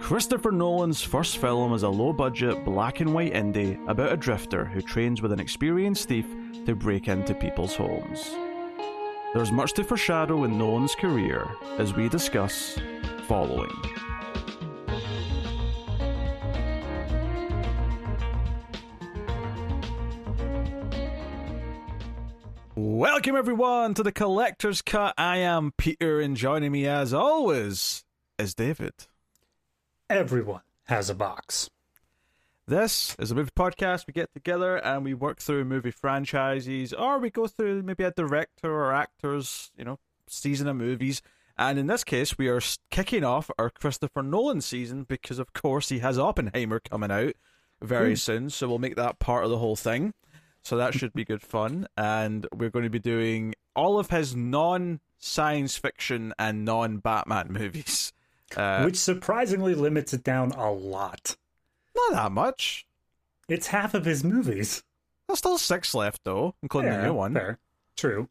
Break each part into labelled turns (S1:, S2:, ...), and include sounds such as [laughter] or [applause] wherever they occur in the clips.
S1: Christopher Nolan's first film is a low budget, black and white indie about a drifter who trains with an experienced thief to break into people's homes. There's much to foreshadow in Nolan's career as we discuss following. Welcome everyone to the Collector's Cut. I am Peter, and joining me as always is David.
S2: Everyone has a box.
S1: This is a movie podcast. We get together and we work through movie franchises, or we go through maybe a director or actors, you know, season of movies. And in this case, we are kicking off our Christopher Nolan season because, of course, he has Oppenheimer coming out very mm. soon. So we'll make that part of the whole thing. So that should be good fun. And we're going to be doing all of his non science fiction and non Batman movies.
S2: Uh, Which surprisingly limits it down a lot.
S1: Not that much.
S2: It's half of his movies.
S1: There's still six left, though, including the new one.
S2: Fair. True.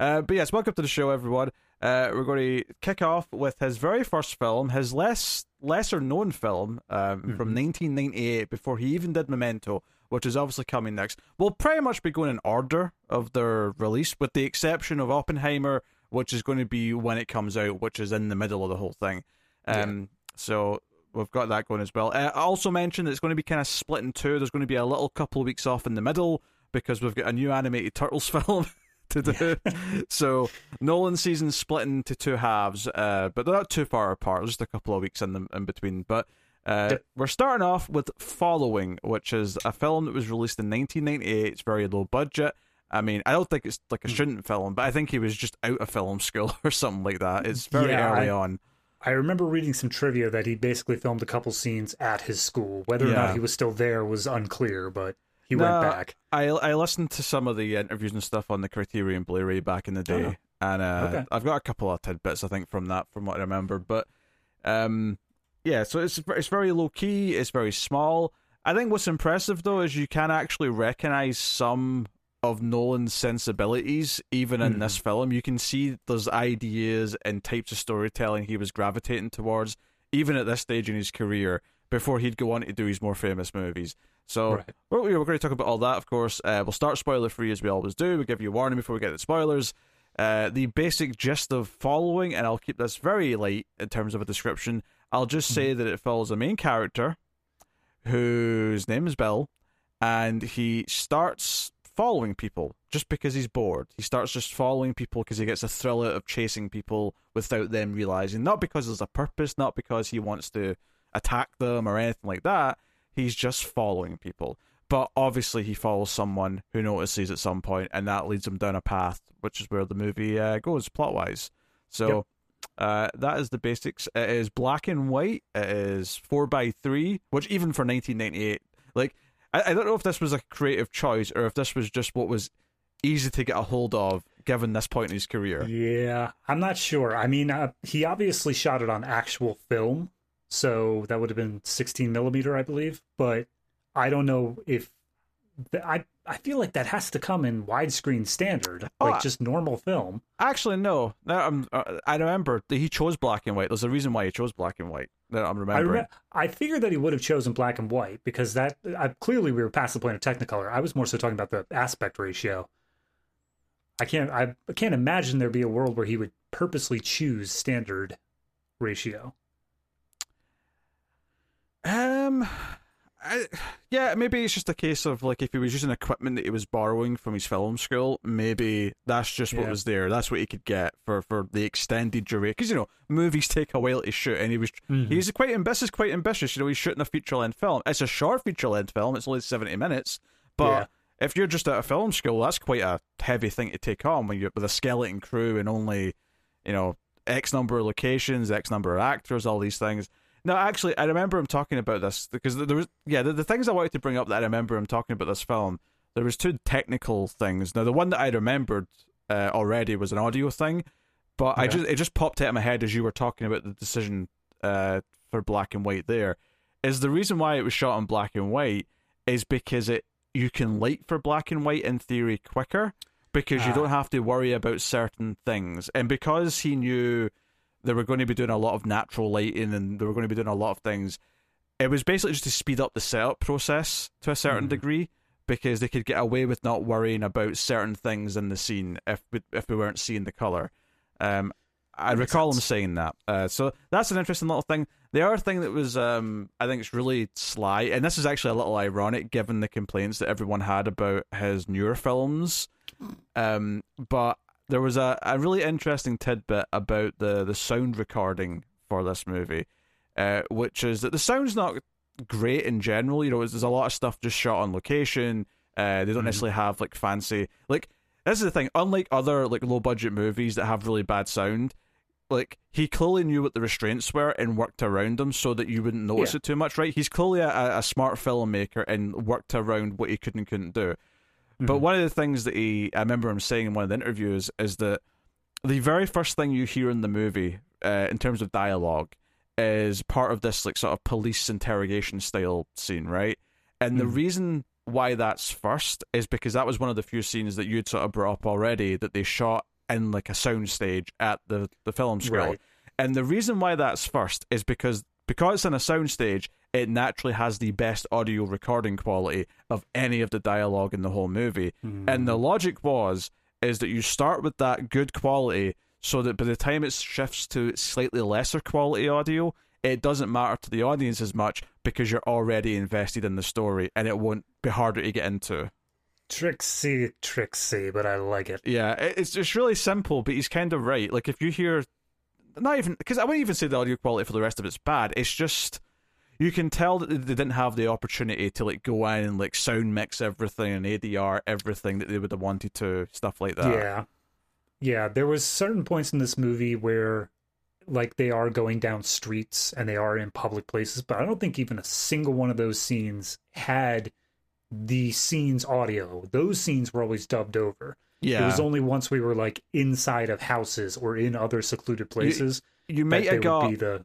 S1: Uh, but yes, welcome to the show, everyone. Uh, we're going to kick off with his very first film, his less lesser known film um, mm-hmm. from 1998, before he even did Memento, which is obviously coming next. We'll pretty much be going in order of their release, with the exception of Oppenheimer, which is going to be when it comes out, which is in the middle of the whole thing. Um, yeah. So we've got that going as well. Uh, I also mentioned that it's going to be kind of split in two. There's going to be a little couple of weeks off in the middle because we've got a new animated Turtles [laughs] film to do. so Nolan season split into two halves, uh, but they're not too far apart. There's just a couple of weeks in the, in between. But uh, we're starting off with Following, which is a film that was released in 1998. It's very low budget. I mean, I don't think it's like a hmm. shouldn't film, but I think he was just out of film [laughs] school or something like that. It's very yeah, early I, on.
S2: I remember reading some trivia that he basically filmed a couple scenes at his school. Whether yeah. or not he was still there was unclear, but he no, went back.
S1: I I listened to some of the interviews and stuff on the Criterion Blu-ray back in the day, oh. and uh, okay. I've got a couple of tidbits I think from that, from what I remember. But um, yeah, so it's it's very low key. It's very small. I think what's impressive though is you can actually recognize some of Nolan's sensibilities even in mm. this film. You can see there's ideas and types of storytelling he was gravitating towards even at this stage in his career before he'd go on to do his more famous movies. So right. we're, we're, going to talk about all that, of course. Uh, we'll start spoiler free as we always do. We give you a warning before we get the spoilers. Uh, the basic gist of following, and I'll keep this very light in terms of a description. I'll just say that it follows a main character whose name is Bill, and he starts following people just because he's bored. He starts just following people because he gets a thrill out of chasing people without them realizing. Not because there's a purpose, not because he wants to attack them or anything like that he's just following people. But obviously, he follows someone who notices at some point, and that leads him down a path, which is where the movie uh, goes plot wise. So yep. Uh, that is the basics. It is black and white. It is four by three, which even for 1998, like I, I don't know if this was a creative choice or if this was just what was easy to get a hold of given this point in his career.
S2: Yeah, I'm not sure. I mean, uh, he obviously shot it on actual film, so that would have been 16 millimeter, I believe. But I don't know if I I feel like that has to come in widescreen standard, oh, like just normal film.
S1: Actually, no. Uh, I remember he chose black and white. There's a reason why he chose black and white. That I'm remembering.
S2: I, I figured that he would have chosen black and white because that I, clearly we were past the point of Technicolor. I was more so talking about the aspect ratio. I can't I can't imagine there be a world where he would purposely choose standard ratio.
S1: Um, I, yeah, maybe it's just a case of like if he was using equipment that he was borrowing from his film school, maybe that's just what yeah. was there. That's what he could get for for the extended duration. Because you know, movies take a while to shoot, and he was mm-hmm. he's quite ambitious, quite ambitious. You know, he's shooting a feature length film. It's a short feature length film. It's only seventy minutes, but. Yeah. If you're just at a film school, that's quite a heavy thing to take on when you're with a skeleton crew and only, you know, X number of locations, X number of actors, all these things no, actually, I remember him talking about this because there was yeah the, the things I wanted to bring up that I remember him talking about this film. There was two technical things. Now the one that I remembered uh, already was an audio thing, but okay. I just it just popped out of my head as you were talking about the decision uh, for black and white. There is the reason why it was shot in black and white is because it you can light for black and white in theory quicker because ah. you don't have to worry about certain things, and because he knew they were going to be doing a lot of natural lighting and they were going to be doing a lot of things. It was basically just to speed up the setup process to a certain mm. degree because they could get away with not worrying about certain things in the scene if we, if we weren't seeing the color. Um, I recall sense. him saying that. Uh, so that's an interesting little thing. The other thing that was, um, I think, it's really sly, and this is actually a little ironic given the complaints that everyone had about his newer films. Um, but there was a, a really interesting tidbit about the, the sound recording for this movie, uh, which is that the sound's not great in general. You know, there's a lot of stuff just shot on location. Uh, they don't mm necessarily have like fancy like. This is the thing. Unlike other like low budget movies that have really bad sound, like he clearly knew what the restraints were and worked around them so that you wouldn't notice yeah. it too much, right? He's clearly a, a, smart filmmaker and worked around what he could and couldn't do. Mm-hmm. But one of the things that he, I remember him saying in one of the interviews, is that the very first thing you hear in the movie, uh, in terms of dialogue, is part of this like sort of police interrogation style scene, right? And mm-hmm. the reason why that's first is because that was one of the few scenes that you'd sort of brought up already that they shot in like a soundstage at the the film school. Right. And the reason why that's first is because because it's in a soundstage, it naturally has the best audio recording quality of any of the dialogue in the whole movie. Mm. And the logic was is that you start with that good quality so that by the time it shifts to slightly lesser quality audio, it doesn't matter to the audience as much because you're already invested in the story and it won't be harder to get into
S2: tricksy, tricksy, but I like it.
S1: Yeah, it's just really simple, but he's kind of right. Like if you hear, not even because I wouldn't even say the audio quality for the rest of it's bad. It's just you can tell that they didn't have the opportunity to like go in and like sound mix everything and ADR everything that they would have wanted to, stuff like that.
S2: Yeah, yeah. There was certain points in this movie where like they are going down streets and they are in public places, but I don't think even a single one of those scenes had the scenes audio. Those scenes were always dubbed over. Yeah. It was only once we were like inside of houses or in other secluded places.
S1: You, you might have got the...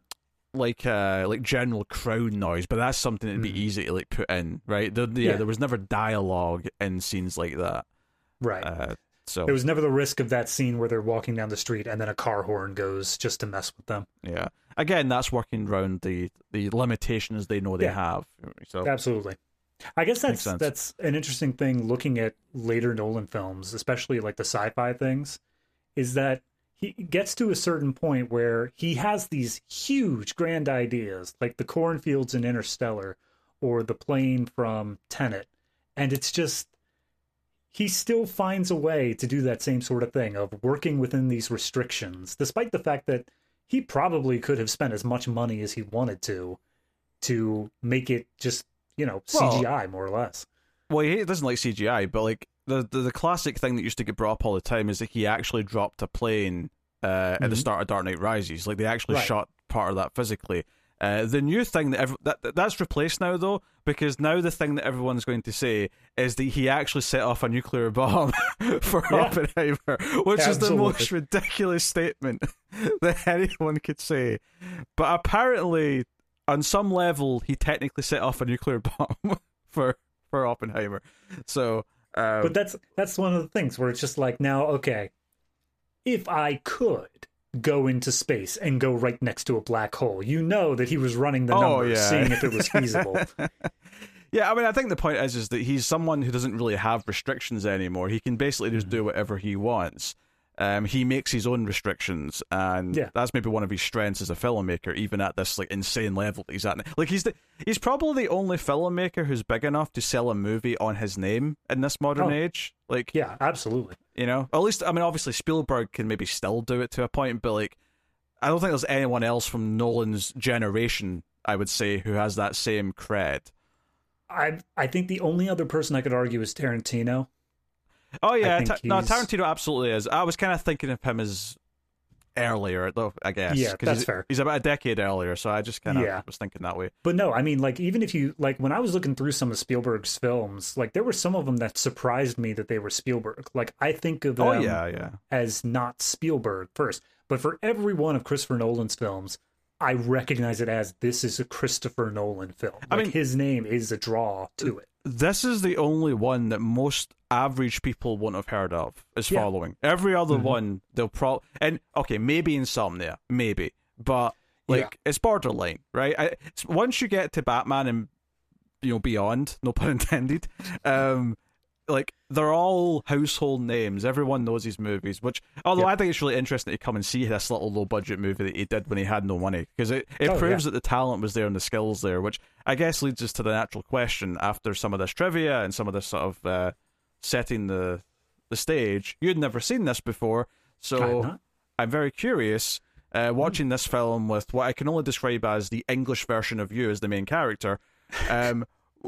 S1: like uh like general crowd noise, but that's something that'd be mm. easy to like put in, right? The, yeah, yeah, there was never dialogue in scenes like that.
S2: Right. Uh, so there was never the risk of that scene where they're walking down the street and then a car horn goes just to mess with them.
S1: Yeah. Again, that's working around the the limitations they know they yeah. have. So
S2: absolutely. I guess that's that's an interesting thing looking at later Nolan films, especially like the sci-fi things, is that he gets to a certain point where he has these huge grand ideas, like the cornfields in Interstellar or the plane from Tenet, and it's just he still finds a way to do that same sort of thing of working within these restrictions, despite the fact that he probably could have spent as much money as he wanted to to make it just you know CGI well, more or less.
S1: Well, he doesn't like CGI, but like the, the, the classic thing that used to get brought up all the time is that he actually dropped a plane uh, mm-hmm. at the mm-hmm. start of Dark Knight Rises. Like they actually right. shot part of that physically. Uh, the new thing that, that that's replaced now though because now the thing that everyone's going to say is that he actually set off a nuclear bomb [laughs] for yeah. Oppenheimer, which Absolutely. is the most ridiculous statement [laughs] that anyone could say. But apparently, on some level, he technically set off a nuclear [laughs] bomb for for Oppenheimer. So, um,
S2: but that's that's one of the things where it's just like now, okay, if I could go into space and go right next to a black hole, you know that he was running the oh, numbers, yeah. seeing if it was feasible. [laughs]
S1: yeah, I mean, I think the point is is that he's someone who doesn't really have restrictions anymore. He can basically just mm-hmm. do whatever he wants. Um, he makes his own restrictions, and yeah. that's maybe one of his strengths as a filmmaker, even at this like insane level that he's at. Like he's the he's probably the only filmmaker who's big enough to sell a movie on his name in this modern oh. age. Like,
S2: yeah, absolutely.
S1: You know, at least I mean, obviously Spielberg can maybe still do it to a point, but like, I don't think there's anyone else from Nolan's generation, I would say, who has that same cred.
S2: I I think the only other person I could argue is Tarantino
S1: Oh yeah, ta- no, Tarantino absolutely is. I was kind of thinking of him as earlier, though. I guess.
S2: Yeah, that's
S1: he's,
S2: fair.
S1: He's about a decade earlier, so I just kind of yeah. was thinking that way.
S2: But no, I mean, like even if you like, when I was looking through some of Spielberg's films, like there were some of them that surprised me that they were Spielberg. Like I think of oh, them oh, yeah, yeah. as not Spielberg first, but for every one of Christopher Nolan's films. I recognize it as this is a Christopher Nolan film. Like I mean, his name is a draw to it.
S1: This is the only one that most average people won't have heard of is yeah. following. Every other mm-hmm. one they'll probably and okay, maybe Insomnia, maybe. but like yeah. it's borderline, right? I, once you get to Batman and you know beyond, no pun [laughs] intended, um, like they're all household names. Everyone knows these movies. Which, although I think it's really interesting to come and see this little low budget movie that he did when he had no money, because it, it oh, proves yeah. that the talent was there and the skills there. Which I guess leads us to the natural question after some of this trivia and some of this sort of uh, setting the the stage. You'd never seen this before, so I'm very curious. Uh, watching this film with what I can only describe as the English version of you as the main character, [laughs] um, [laughs]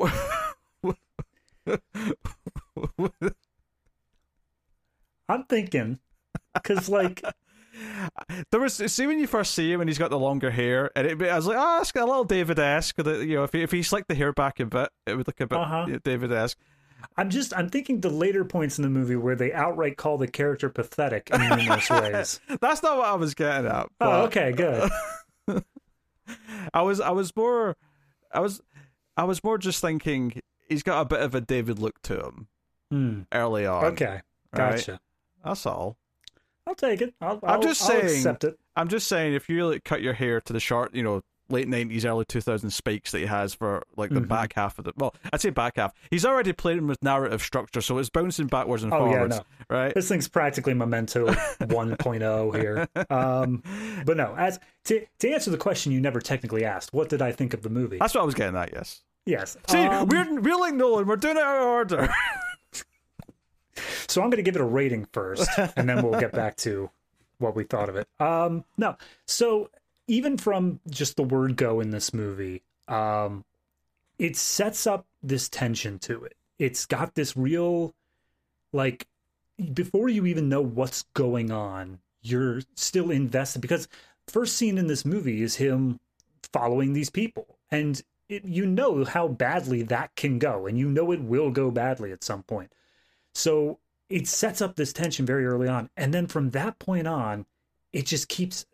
S1: [laughs]
S2: I'm thinking, because like. [laughs]
S1: There was see when you first see him and he's got the longer hair and it, I was like oh it's got a little David esque you know if he, if he slicked the hair back a bit it would look a bit uh-huh. David esque
S2: I'm just I'm thinking the later points in the movie where they outright call the character pathetic in numerous ways. [laughs]
S1: That's not what I was getting at.
S2: But, oh, okay, good.
S1: I was I was more I was I was more just thinking he's got a bit of a David look to him
S2: mm.
S1: early on.
S2: Okay, gotcha.
S1: Right? That's all.
S2: I'll take it. i am just I'll saying. Accept it.
S1: I'm just saying, if you like cut your hair to the short, you know, late nineties, early two thousand spikes that he has for like the mm-hmm. back half of the well, I'd say back half. He's already playing with narrative structure, so it's bouncing backwards and oh, forwards. Yeah, no. Right.
S2: This thing's practically memento [laughs] 1.0 here. Um, but no, as to to answer the question you never technically asked, what did I think of the movie?
S1: That's what I was getting at. Yes.
S2: Yes. [laughs]
S1: See, um, we're like Nolan. We're doing it out of order.
S2: so I'm going to give it a rating first, and then we'll get back to what we thought of it. Um, no, so even from just the word go in this movie, um, it sets up this tension to it. It's got this real, like, before you even know what's going on, you're still invested because first scene in this movie is him following these people and it, you know how badly that can go, and you know it will go badly at some point. So it sets up this tension very early on, and then from that point on, it just keeps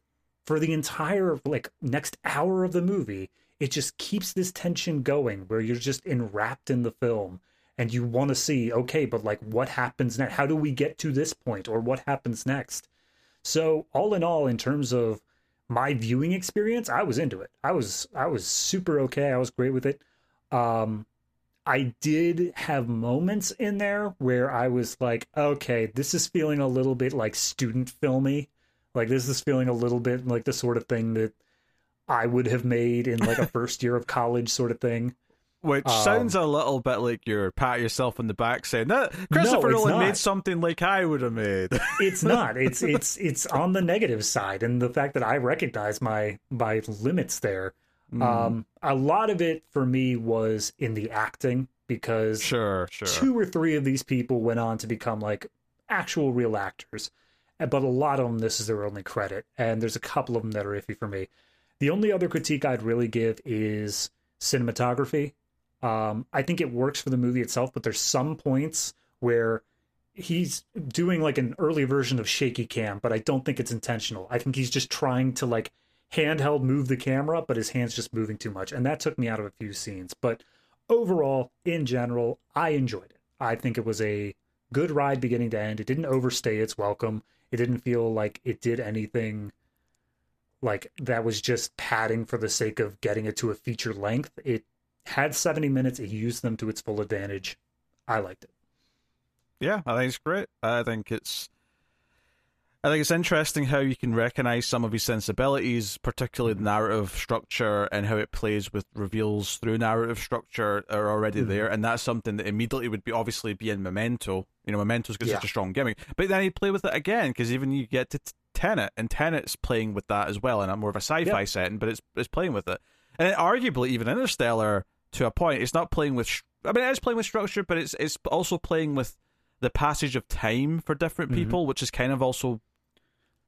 S2: for the entire like next hour of the movie. It just keeps this tension going, where you're just enwrapped in the film, and you want to see, okay, but like what happens next? How do we get to this point, or what happens next? So all in all, in terms of my viewing experience, I was into it. I was I was super okay. I was great with it. Um, I did have moments in there where I was like, okay, this is feeling a little bit like student filmy. Like this is feeling a little bit like the sort of thing that I would have made in like a [laughs] first year of college sort of thing.
S1: Which um, sounds a little bit like you're pat yourself on the back saying that Christopher no, Nolan made something like I would have made. [laughs]
S2: it's not. It's it's it's on the negative side, and the fact that I recognize my my limits there. Mm. Um, a lot of it for me was in the acting because
S1: sure, sure.
S2: two or three of these people went on to become like actual real actors, but a lot of them this is their only credit, and there's a couple of them that are iffy for me. The only other critique I'd really give is cinematography um, I think it works for the movie itself, but there's some points where he's doing like an early version of shaky cam, but I don't think it's intentional. I think he's just trying to like handheld move the camera, but his hands just moving too much. And that took me out of a few scenes. But overall, in general, I enjoyed it. I think it was a good ride beginning to end. It didn't overstay its welcome. It didn't feel like it did anything like that was just padding for the sake of getting it to a feature length. It had 70 minutes, it used them to its full advantage. I liked it.
S1: Yeah, I think it's great. I think it's I think it's interesting how you can recognize some of his sensibilities, particularly the narrative structure and how it plays with reveals through narrative structure are already mm-hmm. there, and that's something that immediately would be obviously be in Memento. You know, Memento's got yeah. such a strong gimmick, but then he'd play with it again because even you get to Tenet, and Tenet's playing with that as well, and more of a sci-fi yep. setting, but it's it's playing with it, and arguably even Interstellar to a point. It's not playing with. I mean, it is playing with structure, but it's it's also playing with the passage of time for different mm-hmm. people, which is kind of also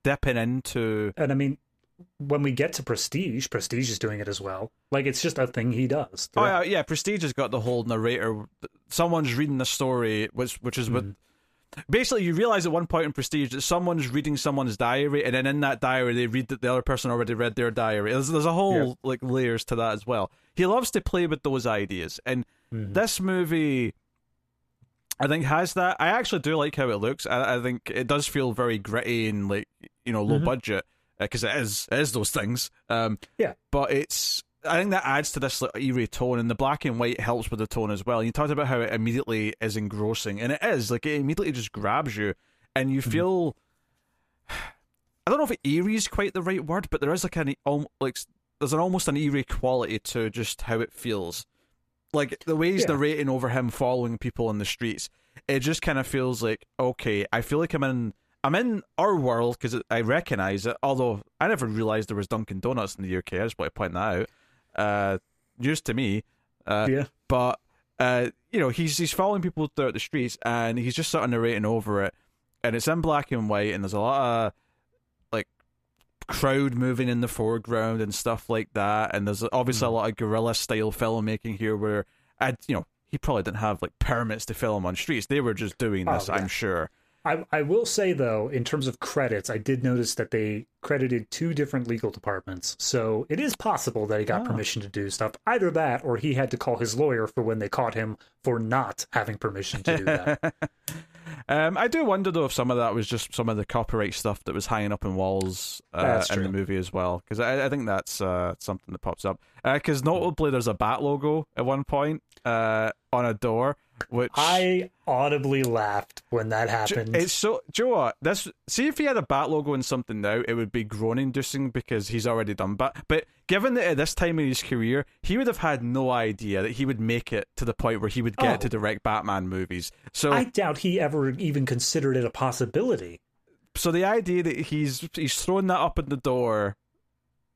S1: dipping into.
S2: And I mean, when we get to Prestige, Prestige is doing it as well. Like it's just a thing he does.
S1: Oh yeah, yeah. Prestige has got the whole narrator. Someone's reading the story, which which is mm. what basically you realize at one point in prestige that someone's reading someone's diary and then in that diary they read that the other person already read their diary there's, there's a whole yeah. like layers to that as well he loves to play with those ideas and mm-hmm. this movie i think has that i actually do like how it looks i, I think it does feel very gritty and like you know low mm-hmm. budget because uh, it is it is those things. Um,
S2: yeah,
S1: but it's I think that adds to this like, eerie tone, and the black and white helps with the tone as well. And you talked about how it immediately is engrossing, and it is like it immediately just grabs you, and you mm-hmm. feel. I don't know if eerie is quite the right word, but there is like an like there's an almost an eerie quality to just how it feels. Like the way he's yeah. narrating over him following people in the streets, it just kind of feels like okay. I feel like I'm in I'm in our world because I recognize it. Although I never realized there was Dunkin' Donuts in the UK. I just want to point that out. Uh, just to me, uh,
S2: yeah.
S1: But uh, you know, he's he's following people throughout the streets, and he's just sort of narrating over it, and it's in black and white, and there's a lot of like crowd moving in the foreground and stuff like that, and there's obviously mm. a lot of guerrilla style filmmaking here, where I, you know, he probably didn't have like permits to film on streets; they were just doing this, oh, yeah. I'm sure.
S2: I, I will say though, in terms of credits, I did notice that they credited two different legal departments. So it is possible that he got oh. permission to do stuff. Either that, or he had to call his lawyer for when they caught him for not having permission to do that. [laughs]
S1: um, I do wonder though if some of that was just some of the copyright stuff that was hanging up in walls uh, in the movie as well, because I, I, think that's uh, something that pops up. Because uh, notably, there's a bat logo at one point uh, on a door which
S2: I audibly laughed when that happened.
S1: It's so Joe. You know this see if he had a bat logo in something now, it would be groan inducing because he's already done bat. But given that at this time in his career, he would have had no idea that he would make it to the point where he would get oh. to direct Batman movies. So
S2: I doubt he ever even considered it a possibility.
S1: So the idea that he's he's throwing that up at the door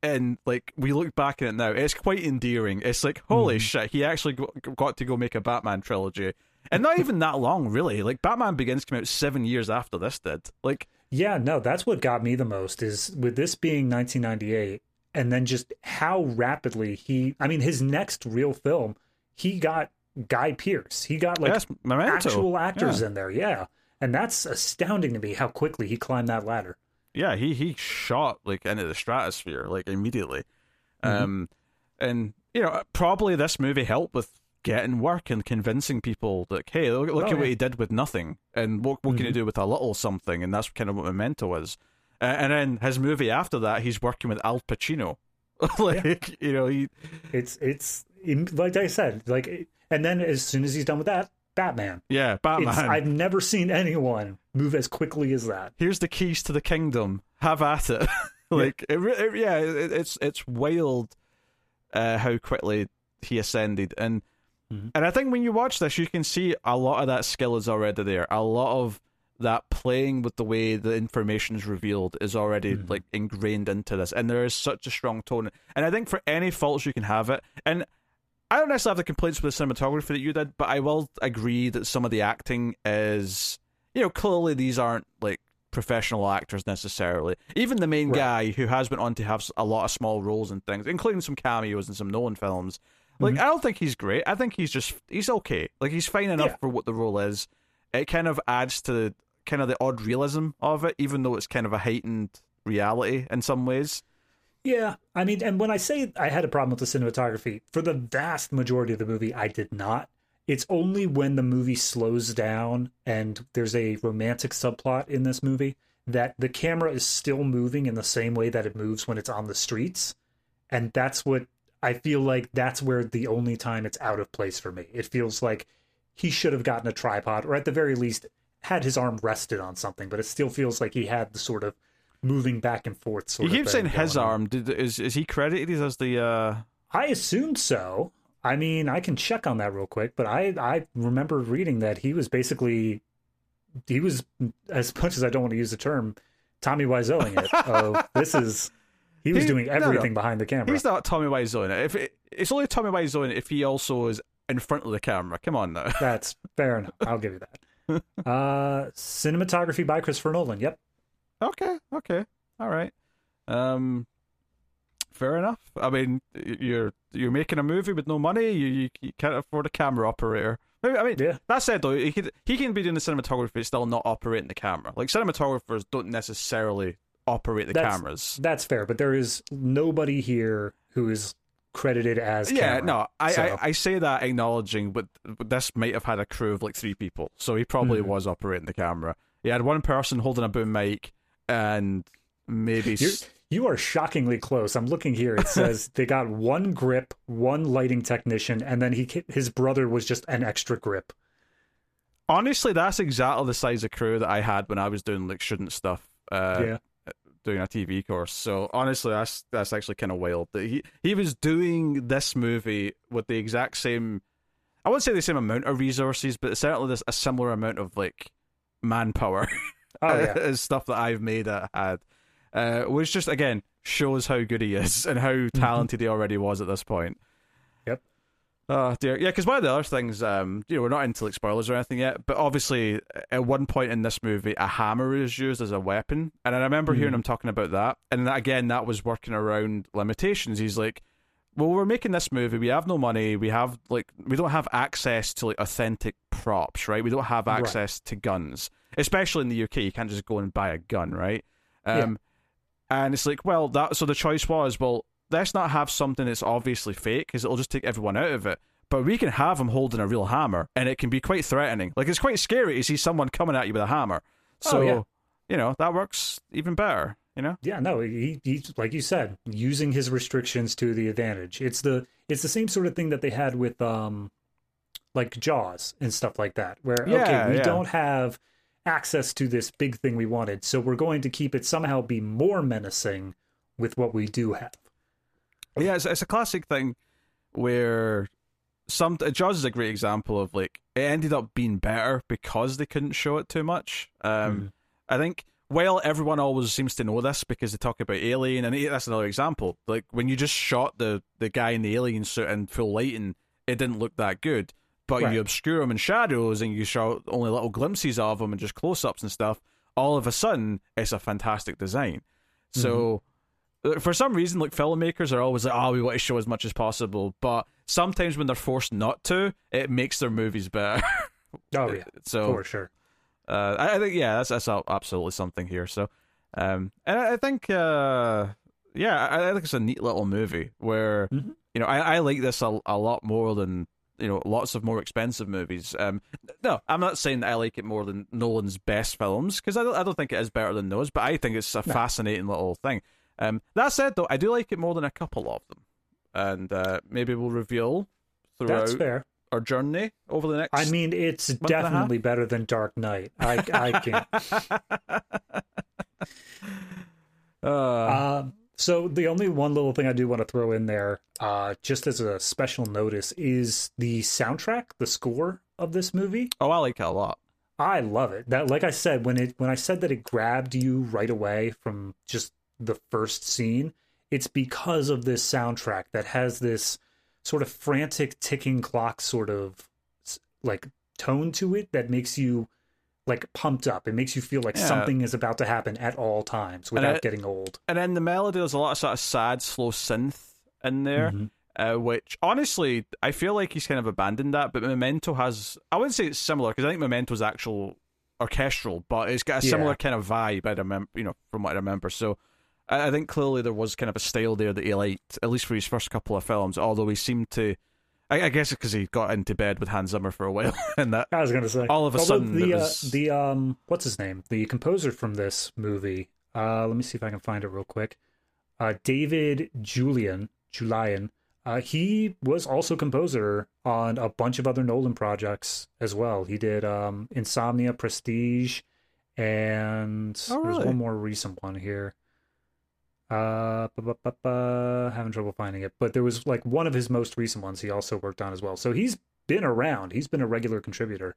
S1: and like we look back at it now, it's quite endearing. It's like holy mm. shit, he actually got to go make a Batman trilogy, and not even that long, really. Like Batman Begins came out seven years after this did. Like,
S2: yeah, no, that's what got me the most is with this being 1998, and then just how rapidly he. I mean, his next real film, he got Guy Pearce. He got like yes, actual actors yeah. in there, yeah, and that's astounding to me how quickly he climbed that ladder
S1: yeah, he he shot like into the stratosphere like immediately. Mm-hmm. Um, and you know, probably this movie helped with getting work and convincing people that hey, look, look oh, at yeah. what he did with nothing, and what what mm-hmm. can he do with a little something, and that's kind of what Memento is. Uh, and then his movie after that, he's working with Al Pacino. [laughs] like yeah. you know, he
S2: it's it's like I said, like, and then as soon as he's done with that, Batman.
S1: Yeah, Batman. It's,
S2: I've never seen anyone move as quickly as that.
S1: Here's the keys to the kingdom. Have at it. [laughs] like, yeah, it, it, yeah it, it's it's wild uh, how quickly he ascended, and mm-hmm. and I think when you watch this, you can see a lot of that skill is already there. A lot of that playing with the way the information is revealed is already mm-hmm. like ingrained into this, and there is such a strong tone. And I think for any faults you can have it, and I don't necessarily have the complaints with the cinematography that you did, but I will agree that some of the acting is, you know, clearly these aren't like professional actors necessarily. Even the main right. guy who has been on to have a lot of small roles and things, including some cameos in some Nolan films. Like, mm-hmm. I don't think he's great. I think he's just he's okay. Like, he's fine enough yeah. for what the role is. It kind of adds to kind of the odd realism of it, even though it's kind of a heightened reality in some ways.
S2: Yeah, I mean, and when I say I had a problem with the cinematography, for the vast majority of the movie, I did not. It's only when the movie slows down and there's a romantic subplot in this movie that the camera is still moving in the same way that it moves when it's on the streets. And that's what I feel like that's where the only time it's out of place for me. It feels like he should have gotten a tripod or at the very least had his arm rested on something, but it still feels like he had the sort of moving back and forth. Sort
S1: you keep saying his arm. Did, is is he credited as the? uh
S2: I assumed so. I mean, I can check on that real quick, but I I remember reading that he was basically he was as much as I don't want to use the term Tommy Wiseauing it. [laughs] oh, this is he was he, doing everything no, no. behind the camera.
S1: He's not Tommy Wiseauing it. If it, it's only Tommy Wiseauing it if he also is in front of the camera. Come on now.
S2: That's fair enough. I'll give you that. [laughs] Uh, cinematography by Christopher Nolan. Yep.
S1: Okay, okay, all right. Um, fair enough. I mean, you're you're making a movie with no money. You you, you can't afford a camera operator. Maybe, I mean, yeah. that said though, he could he can be doing the cinematography, still not operating the camera. Like cinematographers don't necessarily operate the
S2: that's,
S1: cameras.
S2: That's fair, but there is nobody here who is credited as
S1: yeah
S2: camera,
S1: no I, so. I, I say that acknowledging but this might have had a crew of like three people so he probably mm-hmm. was operating the camera he had one person holding a boom mic and maybe
S2: you're, You are shockingly close. I'm looking here. It [laughs] says they got one grip, one lighting technician, and then he his brother was just an extra grip.
S1: Honestly, that's exactly the size of crew that I had when I was doing like shouldn't stuff. Uh,
S2: yeah.
S1: Doing a TV course, so honestly, that's that's actually kind of wild. That he he was doing this movie with the exact same, I wouldn't say the same amount of resources, but certainly there's a similar amount of like manpower [laughs]
S2: oh, yeah. [laughs]
S1: stuff that I've made that had, uh, which just again shows how good he is and how
S2: Mm-hmm.
S1: talented he already was at this point.
S2: Yep.
S1: Oh dear, yeah. Because one of the other things, um, you know, we're not into like spoilers or anything yet, but obviously at one point in this movie, a hammer is used as a weapon, and I remember hearing
S2: Mhm.
S1: him talking about that, and that, again, that was working around limitations. He's like. Well, we're making this movie. We have no money. We have like we don't have access to like authentic props, right? We don't have
S2: Right.
S1: access to guns, especially in the UK. You can't just go and buy a gun, right? Um, And it's like, well, that so the choice was, well, let's not have something that's obviously fake because it'll just take everyone out of it. But we can have him holding a real hammer, and it can be quite threatening. Like it's quite scary to see someone coming at you with a hammer. So,
S2: Oh, yeah.
S1: you know, that works even better. You know,
S2: Yeah, no, he he's like you said, using his restrictions to the advantage. It's the it's the same sort of thing that they had with um like Jaws and stuff like that, where
S1: Yeah,
S2: okay, we
S1: yeah.
S2: don't have access to this big thing we wanted, so we're going to keep it somehow be more menacing with what we do have.
S1: Yeah, it's, it's a classic thing where some Jaws is a great example of like it ended up being better because they couldn't show it too much. Um,
S2: Mhm.
S1: I think while everyone always seems to know this because they talk about Alien, and that's another example. Like when you just shot the the guy in the alien suit in full lighting, it didn't look that good. But
S2: Right.
S1: you obscure him in shadows and you show only little glimpses of him and just close ups and stuff. All of a sudden, it's a fantastic design. So uh, for some reason, like filmmakers are always like, "Oh, we want to show as much as possible," but sometimes when they're forced not to, it makes their movies better.
S2: Oh [laughs] yeah,
S1: so
S2: for sure.
S1: Uh, I, I think yeah, that's that's absolutely something here. So, um, and I, I think uh, yeah, I, I think it's a neat little movie where
S2: Mhm.
S1: you know I, I like this a, a lot more than you know lots of more expensive movies. Um, no, I'm not saying that I like it more than Nolan's best films because I don't I don't think it is better than those, but I think it's a
S2: No.
S1: fascinating little thing. Um, that said, though, I do like it more than a couple of them, and uh, maybe we'll reveal throughout
S2: That's fair.
S1: Our journey over the next.
S2: I mean, it's
S1: and a half?
S2: definitely better than Dark Knight. I I can't. [laughs]
S1: uh,
S2: Um, so the only one little thing I do want to throw in there, uh, just as a special notice, is the soundtrack, the score of this movie.
S1: oh, I like it a lot.
S2: I love it. That, like I said, when it when I said that it grabbed you right away from just the first scene, it's because of this soundtrack that has this sort of frantic ticking clock sort of like tone to it that makes you like pumped up. It makes you feel like
S1: Yeah.
S2: something is about to happen at all times without
S1: it-
S2: getting old.
S1: And then the melody, there's a lot of sort of sad, slow synth in there,
S2: Mhm.
S1: uh, which honestly, I feel like he's kind of abandoned that. But Memento has, I wouldn't say it's similar because I think Memento's actual orchestral, but it's got a
S2: Yeah.
S1: similar kind of vibe. I remember, you know, from what I remember. So I, I think clearly there was kind of a style there that he liked, at least for his first couple of films. Although he seemed to, I, I guess, because he got into bed with Hans Zimmer for a while, [laughs] and that
S2: I was gonna say.
S1: all of a
S2: Although
S1: sudden
S2: the
S1: it
S2: uh, the um what's his name? The composer from this movie uh let me see if I can find it real quick. Uh David Julyan Julyan uh he was also composer on a bunch of other Nolan projects as well. He did um Insomnia Prestige and
S1: Oh,
S2: there's one more recent one here uh bu- bu- bu- bu- having trouble finding it but there was like one of his most recent ones he also worked on as well so he's been around he's been a regular contributor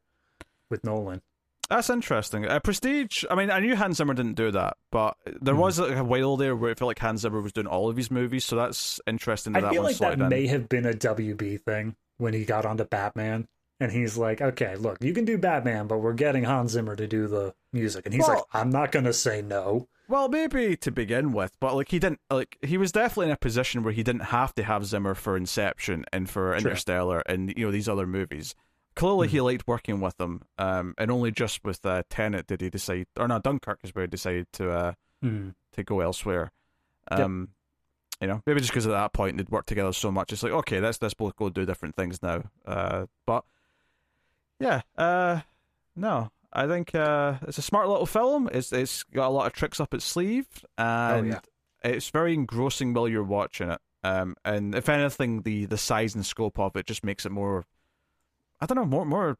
S2: with Nolan
S1: That's interesting. Uh, Prestige. I mean, I knew Hans Zimmer didn't do that, but there
S2: Mhm.
S1: was like, a while there where it felt like Hans Zimmer was doing all of his movies, so that's interesting. That
S2: I
S1: that
S2: feel like that
S1: in.
S2: may have been a WB thing when he got onto Batman and he's like okay look you can do Batman but we're getting Hans Zimmer to do the music and he's
S1: Well-
S2: like I'm not gonna say no
S1: Well, maybe to begin with, but like he didn't like he was definitely in a position where he didn't have to have Zimmer for Inception and for
S2: True.
S1: Interstellar and you know these other movies. Clearly,
S2: Mhm.
S1: he liked working with them, um, and only just with uh, Tenet did he decide, or not Dunkirk is where he decided to uh,
S2: Mhm.
S1: to go elsewhere.
S2: Yep.
S1: Um, You know, maybe just because at that point they'd worked together so much, it's like okay, let's let's both go do different things now. Uh, but yeah, uh, no, I think uh, it's a smart little film. It's it's got a lot of tricks up its sleeve, and
S2: Oh, yeah.
S1: it's very engrossing while you're watching it. Um, and if anything, the the size and scope of it just makes it more, I don't know, more more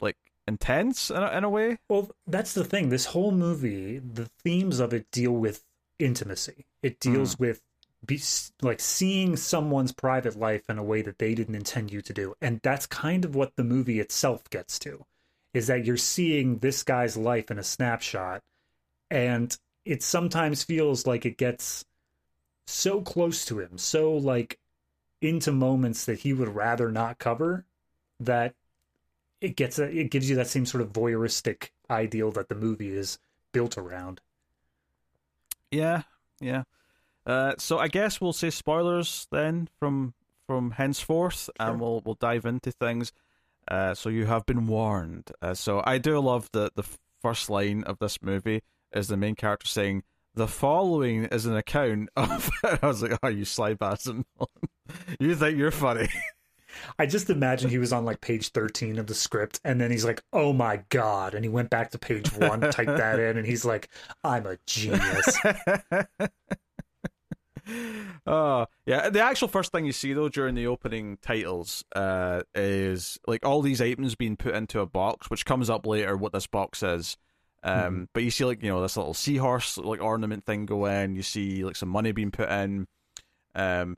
S1: like intense in a, in a way.
S2: Well, that's the thing. This whole movie, the themes of it deal with intimacy. It deals mm. with be, like seeing someone's private life in a way that they didn't intend you to do, and that's kind of what the movie itself gets to, is that you're seeing this guy's life in a snapshot, and it sometimes feels like it gets so close to him, so like into moments that he would rather not cover that it gets a, it gives you that same sort of voyeuristic ideal that the movie is built around.
S1: Yeah, yeah. Uh, so I guess we'll say spoilers then from from henceforth, sure. and we'll we'll dive into things. Uh, so you have been warned. Uh, so I do love the the first line of this movie is the main character saying, "The following is an account [laughs] of." [laughs] I was like, "Oh, you sly bastard! [laughs] you think you're funny."
S2: I just imagine he was on like page 13 of the script and then he's like, oh my God. And he went back to page one, typed that in, and he's like, I'm a genius. [laughs]
S1: Oh, yeah. The actual first thing you see though during the opening titles uh, is like all these items being put into a box, which comes up later what this box is. Um, mm-hmm. But you see like you know this little seahorse like ornament thing go in. You see like some money being put in. Um,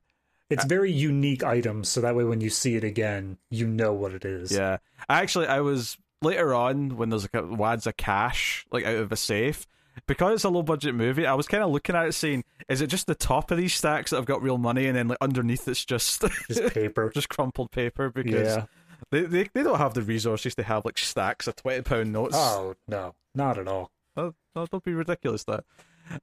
S2: it's very unique items, so that way when you see it again, you know what it is.
S1: Yeah, actually, I was later on when there's like a wads of cash like out of a safe because it's a low budget movie, I was kind of looking at it saying, is it just the top of these stacks that have got real money and then like underneath it's just [laughs]
S2: just paper,
S1: just crumpled paper because yeah. they, they they don't have the resources to have like stacks of twenty pound notes.
S2: Oh no, not at all.
S1: Oh, don't be ridiculous that.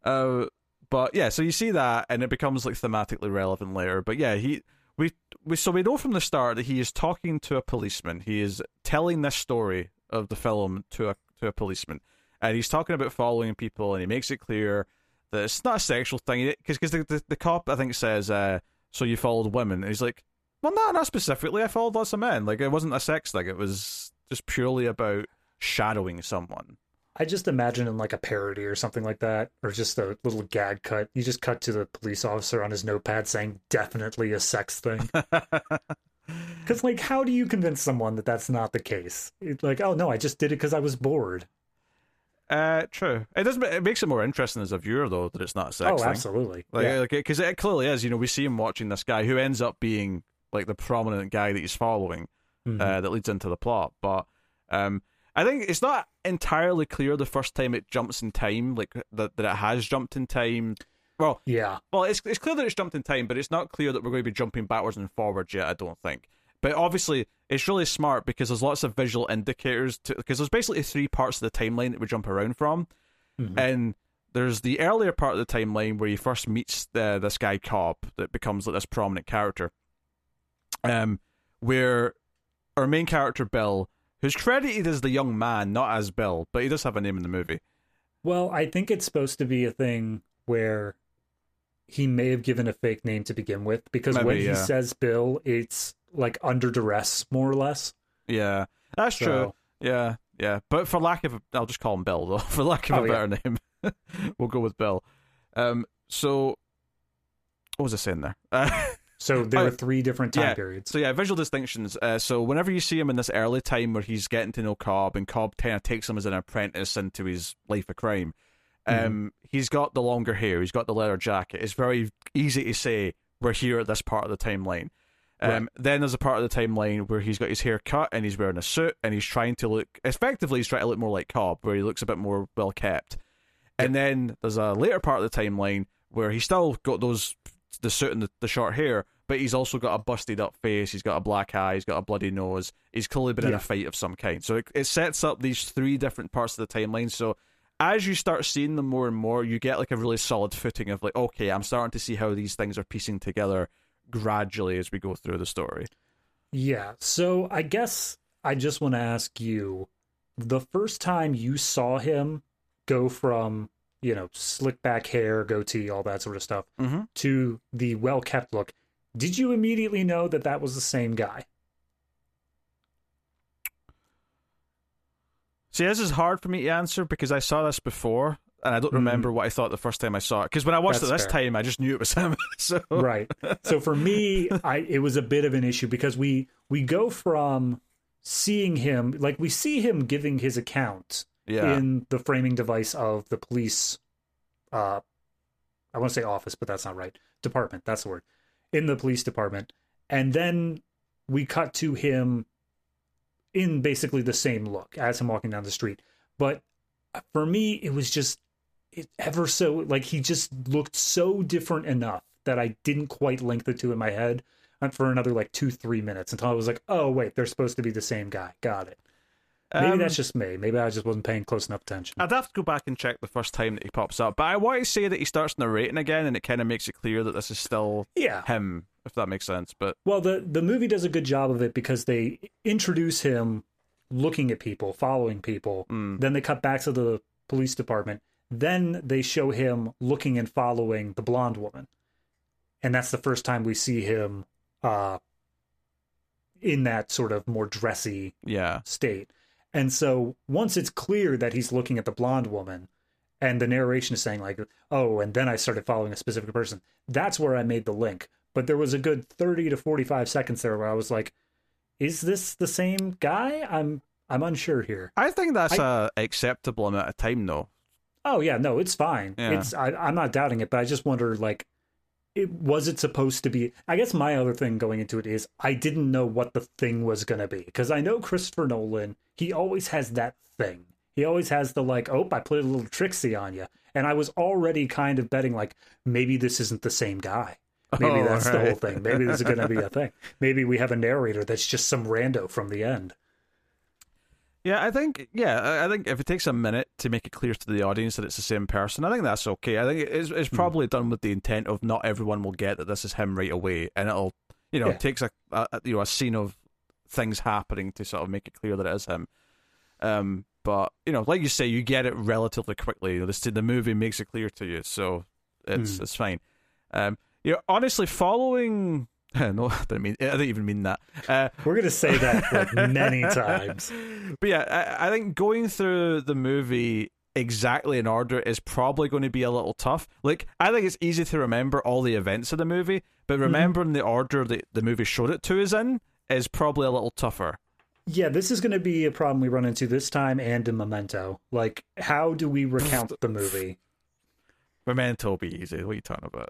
S1: Uh, but yeah, so you see that and it becomes like thematically relevant later. But yeah, he we we so we know from the start that he is talking to a policeman. He is telling this story of the film to a to a policeman and he's talking about following people, and he makes it clear that it's not a sexual thing because the, the, the cop I think says, uh, "So you followed women," and he's like, "Well, no, not specifically. I followed lots of men. Like it wasn't a sex thing. It was just purely about shadowing someone."
S2: I just imagine in like a parody or something like that, or just a little gag cut. You just cut to the police officer on his notepad saying, "Definitely a sex thing." [laughs] Because, like, how do you convince someone that that's not the case? It's like, oh no, I just did it because I was bored.
S1: Uh, true. It does. It makes it more interesting as a viewer, though, that it's not a sex.
S2: Oh,
S1: thing.
S2: absolutely.
S1: Like, yeah. like, because it clearly is. You know, we see him watching this guy who ends up being like the prominent guy that he's following, mm-hmm. uh, that leads into the plot. But um, I think it's not entirely clear the first time it jumps in time, like that that it has jumped in time. Well,
S2: yeah.
S1: Well, it's it's clear that it's jumped in time, but it's not clear that we're going to be jumping backwards and forwards yet. I don't think. But obviously, it's really smart because there's lots of visual indicators to because there's basically three parts of the timeline that we jump around from, mm-hmm. and there's the earlier part of the timeline where he first meets the, this guy Cobb that becomes like this prominent character, um, where our main character Bill, who's credited as the young man, not as Bill, but he does have a name in the movie.
S2: Well, I think it's supposed to be a thing where he may have given a fake name to begin with because Maybe, when he yeah. says Bill, it's like under duress, more or less.
S1: Yeah, that's so, true. Yeah, yeah. But for lack of, I'll just call him Bill though. [laughs] For lack of oh, a better yeah. name, [laughs] we'll go with Bill. Um, so what was I saying there? Uh, [laughs]
S2: so there are three different time
S1: yeah,
S2: periods.
S1: So yeah, visual distinctions. Uh, so whenever you see him in this early time where he's getting to know Cobb and Cobb kind of takes him as an apprentice into his life of crime, mm-hmm. um, he's got the longer hair, he's got the leather jacket. It's very easy to say we're here at this part of the timeline. Um, right. Then there's a part of the timeline where he's got his hair cut and he's wearing a suit and he's trying to look effectively he's trying to look more like Cobb, where he looks a bit more well kept. And then there's a later part of the timeline where he's still got those the suit and the, the, short hair, but he's also got a busted up face, he's got a black eye, he's got a bloody nose. He's clearly been yeah. in a fight of some kind. So it, it sets up these three different parts of the timeline. So as you start seeing them more and more, you get like a really solid footing of like, okay, I'm starting to see how these things are piecing together gradually as we go through the story.
S2: Yeah. So I guess I just want to ask you the first time you saw him go from, you know, slick back hair, goatee, all that sort of stuff,
S1: mm-hmm.
S2: to the well kept look, did you immediately know that that was the same guy?
S1: See, this is hard for me to answer because I saw this before. And I don't remember mm. what I thought the first time I saw it. Because when I watched That's it this fair. time, I just knew it was [laughs] him. so
S2: right. So for me, I it was a bit of an issue because we we go from seeing him like we see him giving his account yeah. in the framing device of the police. Uh, I want to say office, but that's not right. Department. That's the word. In the police department, and then we cut to him in basically the same look as him walking down the street. But for me, it was just ever so like he just looked so different enough that I didn't quite link the two in my head for another like two three minutes until I was like, oh wait, they're supposed to be the same guy. Got it. Maybe um, that's just me. Maybe I just wasn't paying close enough attention.
S1: I'd have to go back and check the first time that he pops up, but I want to say that he starts narrating again, and it kind of makes it clear that this is still
S2: yeah.
S1: him, if that makes sense. But
S2: well, the the movie does a good job of it because they introduce him looking at people, following people. Mm. Then they cut back to the police department. Then they show him looking and following the blonde woman, and that's the first time we see him uh, in that sort of more dressy
S1: yeah
S2: state. And so once it's clear that he's looking at the blonde woman and the narration is saying like, "Oh, and then I started following a specific person." That's where I made the link. But there was a good 30 to 45 seconds there where I was like, "Is this the same guy?" I'm I'm unsure here.
S1: I think that's I, a acceptable amount of time though.
S2: Oh yeah, no, it's fine. Yeah. It's I, I'm not doubting it, but I just wonder like it was it supposed to be i guess my other thing going into it is i didn't know what the thing was going to be because i know christopher nolan he always has that thing he always has the like oh i played a little tricksy on you and i was already kind of betting like maybe this isn't the same guy maybe oh, that's right. the whole thing maybe this is going to be a thing [laughs] maybe we have a narrator that's just some rando from the end
S1: yeah, I think yeah, I think if it takes a minute to make it clear to the audience that it's the same person, I think that's okay. I think it's it's hmm. probably mm. done with the intent of not everyone will get that this is him right away, and it'll you know yeah. it takes a, a, you know a scene of things happening to sort of make it clear that it is him. Um, but you know, like you say, you get it relatively quickly. The the movie makes it clear to you, so it's mm. it's fine. Um, you know, honestly, following [laughs] no, I didn't mean. I didn't even mean that. Uh,
S2: We're gonna say that [laughs] like many times.
S1: But yeah, I, I, think going through the movie exactly in order is probably going to be a little tough. Like, I think it's easy to remember all the events of the movie, but mm-hmm. remembering mm. the order that the movie showed it to us in is probably a little tougher.
S2: Yeah, this is going to be a problem we run into this time and in Memento. Like, how do we recount [laughs] the movie?
S1: Memento will be easy. What are you talking about?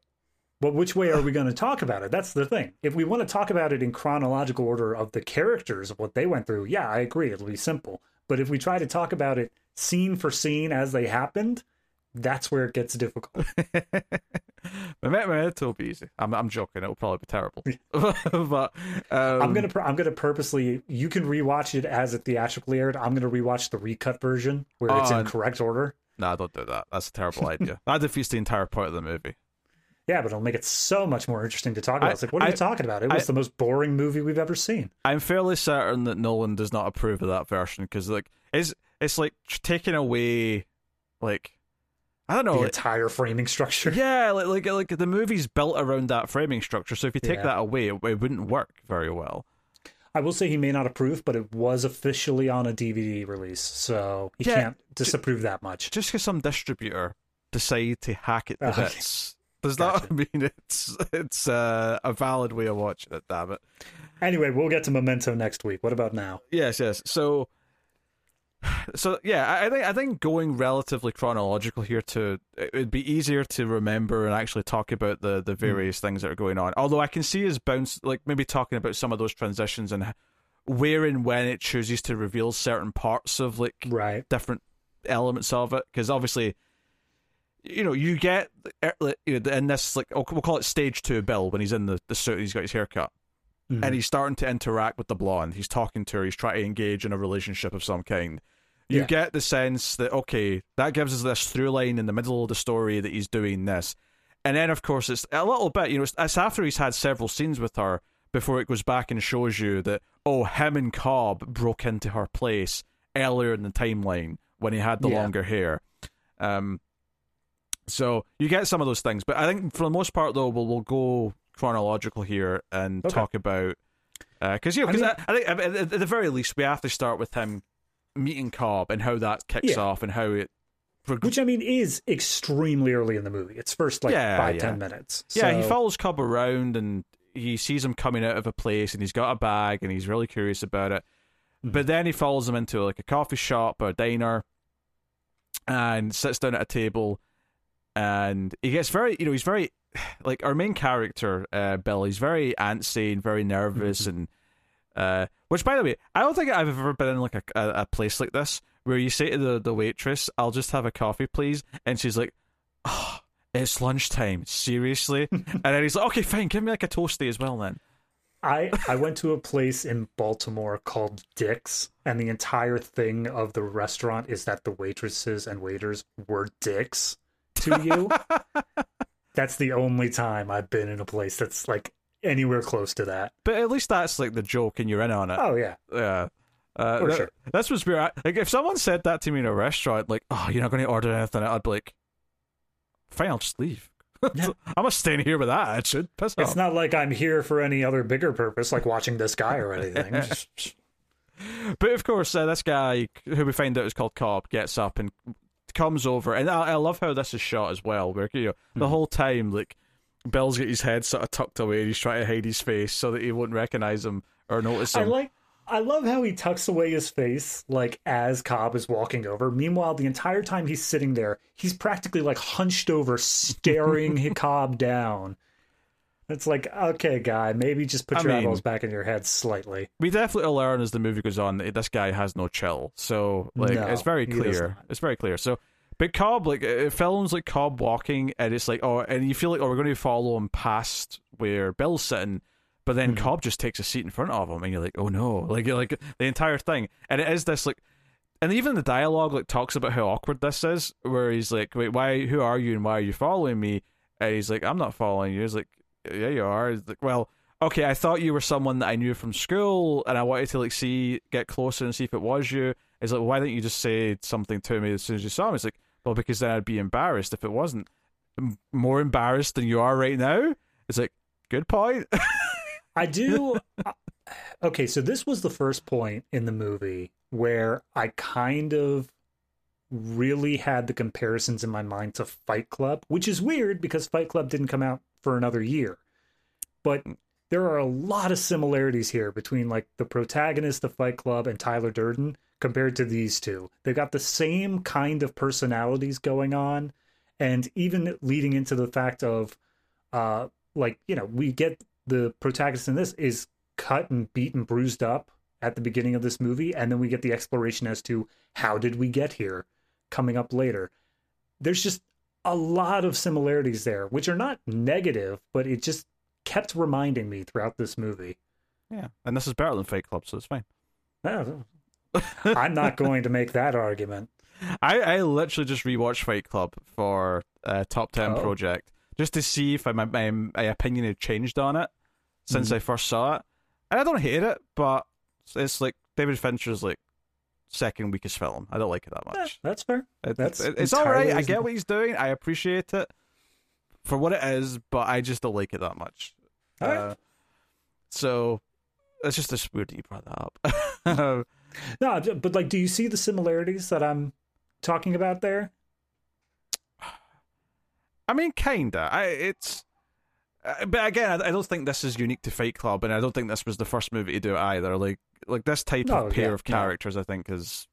S2: But which way are we going to talk about it? That's the thing. If we want to talk about it in chronological order of the characters of what they went through, yeah, I agree. It'll be simple. But if we try to talk about it scene for scene as they happened, that's where it gets difficult. [laughs]
S1: It'll be easy. I'm, I'm joking. It'll probably be terrible. [laughs] but um...
S2: I'm gonna I'm gonna purposely. You can rewatch it as it theatrically aired. I'm gonna rewatch the recut version where it's in uh, correct order.
S1: No, don't do that. That's a terrible idea. [laughs] that defeats the entire point of the movie.
S2: Yeah, but it'll make it so much more interesting to talk about. I, it's like, what are I, you talking about? It was I, the most boring movie we've ever seen.
S1: I'm fairly certain that Nolan does not approve of that version because, like, it's it's like taking away, like, I don't know,
S2: the
S1: like,
S2: entire framing structure. [laughs]
S1: Yeah, like like like the movie's built around that framing structure. So if you take yeah. that away, it, it wouldn't work very well.
S2: I will say he may not approve, but it was officially on a DVD release, so he yeah, can't disapprove that much.
S1: Just because some distributor decide to hack it to [laughs] bits does gotcha. that mean it's it's uh, a valid way of watching it? Damn it.
S2: Anyway, we'll get to Memento next week. What about now?
S1: Yes, yes. So, so yeah, I think I think going relatively chronological here to it'd be easier to remember and actually talk about the the hmm. various mm. things that are going on. Although I can see as bounce like maybe talking about some of those transitions and where and when it chooses to reveal certain parts of like
S2: right
S1: different elements of it because obviously you know, you get in this like we'll call it stage two Bill when he's in the, the suit, he's got his haircut, mm-hmm. and he's starting to interact with the blonde. He's talking to her. He's trying to engage in a relationship of some kind. You yeah. get the sense that okay, that gives us this through line in the middle of the story that he's doing this, and then of course it's a little bit. You know, it's after he's had several scenes with her before it goes back and shows you that oh, him and Cobb broke into her place earlier in the timeline when he had the yeah. longer hair. Um, so you get some of those things, but I think for the most part, though, we'll, we'll go chronological here and okay. talk about because uh, you know, because I, mean, I, I, think at, the very least we have to start with him meeting Cobb and how that kicks yeah. off and how it
S2: which I mean is extremely early in the movie. It's first like
S1: Yeah,
S2: five
S1: yeah.
S2: ten minutes.
S1: Yeah, he follows Cobb around and he sees him coming out of a place and he's got a bag and he's really curious about it.
S2: Mhm.
S1: But then he follows him into like a coffee shop or a diner and sits down at a table and he gets very, you know, he's very [sighs] like our main character, uh, Bill, he's very antsy and very nervous and uh, which by the way, I don't think I've ever been in like a, a, a place like this where you say to the, the waitress, I'll just have a coffee, please. And she's like, oh, it's lunchtime. Seriously? [laughs] and then he's like, okay, fine, give me like a toasty as well then.
S2: I I went to a place in Baltimore called Dick's, and the entire thing of the restaurant is that the waitresses and waiters were dicks to you. [laughs] that's the only time I've been in a place that's like anywhere close to that.
S1: But at least that's like the joke and you're in on it.
S2: Oh yeah,
S1: Yeah. Uh,
S2: For
S1: that-
S2: sure.
S1: That's what's weird. Like, if someone said that to me in a restaurant, like, oh, you're not going to order anything, I'd be like, fine, I'll just leave. [laughs]
S2: Yeah.
S1: I'm not staying here with that attitude. Piss
S2: it's
S1: off.
S2: not like I'm here for any other bigger purpose, like watching this guy or anything. [laughs] Just-
S1: But of course, uh, this guy who we find out is called Cobb gets up and comes over, and I, I love how this is shot as well. Where you know the
S2: Mhm.
S1: whole time, like Bill's got his head sort of tucked away, and he's trying to hide his face so that he won't recognize him or notice him.
S2: I like I love how he tucks away his face like as Cobb is walking over. Meanwhile, the entire time he's sitting there, he's practically like hunched over, staring [laughs] Cobb down. It's like, okay, guy, maybe just put
S1: I
S2: your
S1: mean-
S2: eyeballs back in your head slightly.
S1: we definitely learn as the movie goes on that this guy has no chill. So like
S2: No,
S1: it's very clear. It's very clear. So but Cobb like it films like Cobb walking and it's like oh and you feel like oh we're going to follow him past where Bill's sitting but then
S2: Mhm.
S1: Cobb just takes a seat in front of him and you're like oh no [laughs] like you're like the entire thing and it is this like and even the dialogue like talks about how awkward this is where he's like wait why who are you and why are you following me and he's like I'm not following you he's like yeah you are he's like well okay, I thought you were someone that I knew from school, and I wanted to like see, get closer and see if it was you. It's like, why didn't you just say something to me as soon as you saw me? It's like, well, because then I'd be embarrassed if it wasn't. More embarrassed than you are right now. It's like, good point. [laughs]
S2: I do. uh, okay, so this was the first point in the movie where I kind of really had the comparisons in my mind to Fight Club, which is weird because Fight Club didn't come out for another year. But there are a lot of similarities here between like the protagonist of Fight Club and Tyler Durden compared to these two. They've got the same kind of personalities going on and even leading into the fact of uh like, you know, we get the protagonist in this is cut and beat and bruised up at the beginning of this movie and then we get the exploration as to how did we get here coming up later. There's just a lot of similarities there, which are not negative, but it just kept reminding me throughout this movie.
S1: yeah, and this is better than Fight Club, so it's fine. [laughs]
S2: I'm not going to make that argument.
S1: I, I literally just rewatched Fight Club for uh, Top 10
S2: Oh.
S1: Project just to see if my, my, my opinion had changed on it since
S2: Mhm.
S1: I first saw it. And I don't hate it, but it's like David Fincher's like second weakest film. I don't like it that
S2: Eh,
S1: much.
S2: that's fair.
S1: It-
S2: That's
S1: it- it's all right. I get what he's doing. I appreciate it for what it is, but I just don't like it that much.
S2: All right.
S1: Uh, so it's just this weird that you brought [laughs] that up.
S2: No, but like, do you see the similarities that I'm talking about there? [sighs]
S1: I mean, kinda. I it's, uh, but again, I, I don't think this is unique to Fight Club, and I don't think this was the first movie to do it either. Like, like this type
S2: No,
S1: of pair
S2: yeah,
S1: of
S2: no.
S1: characters, I think is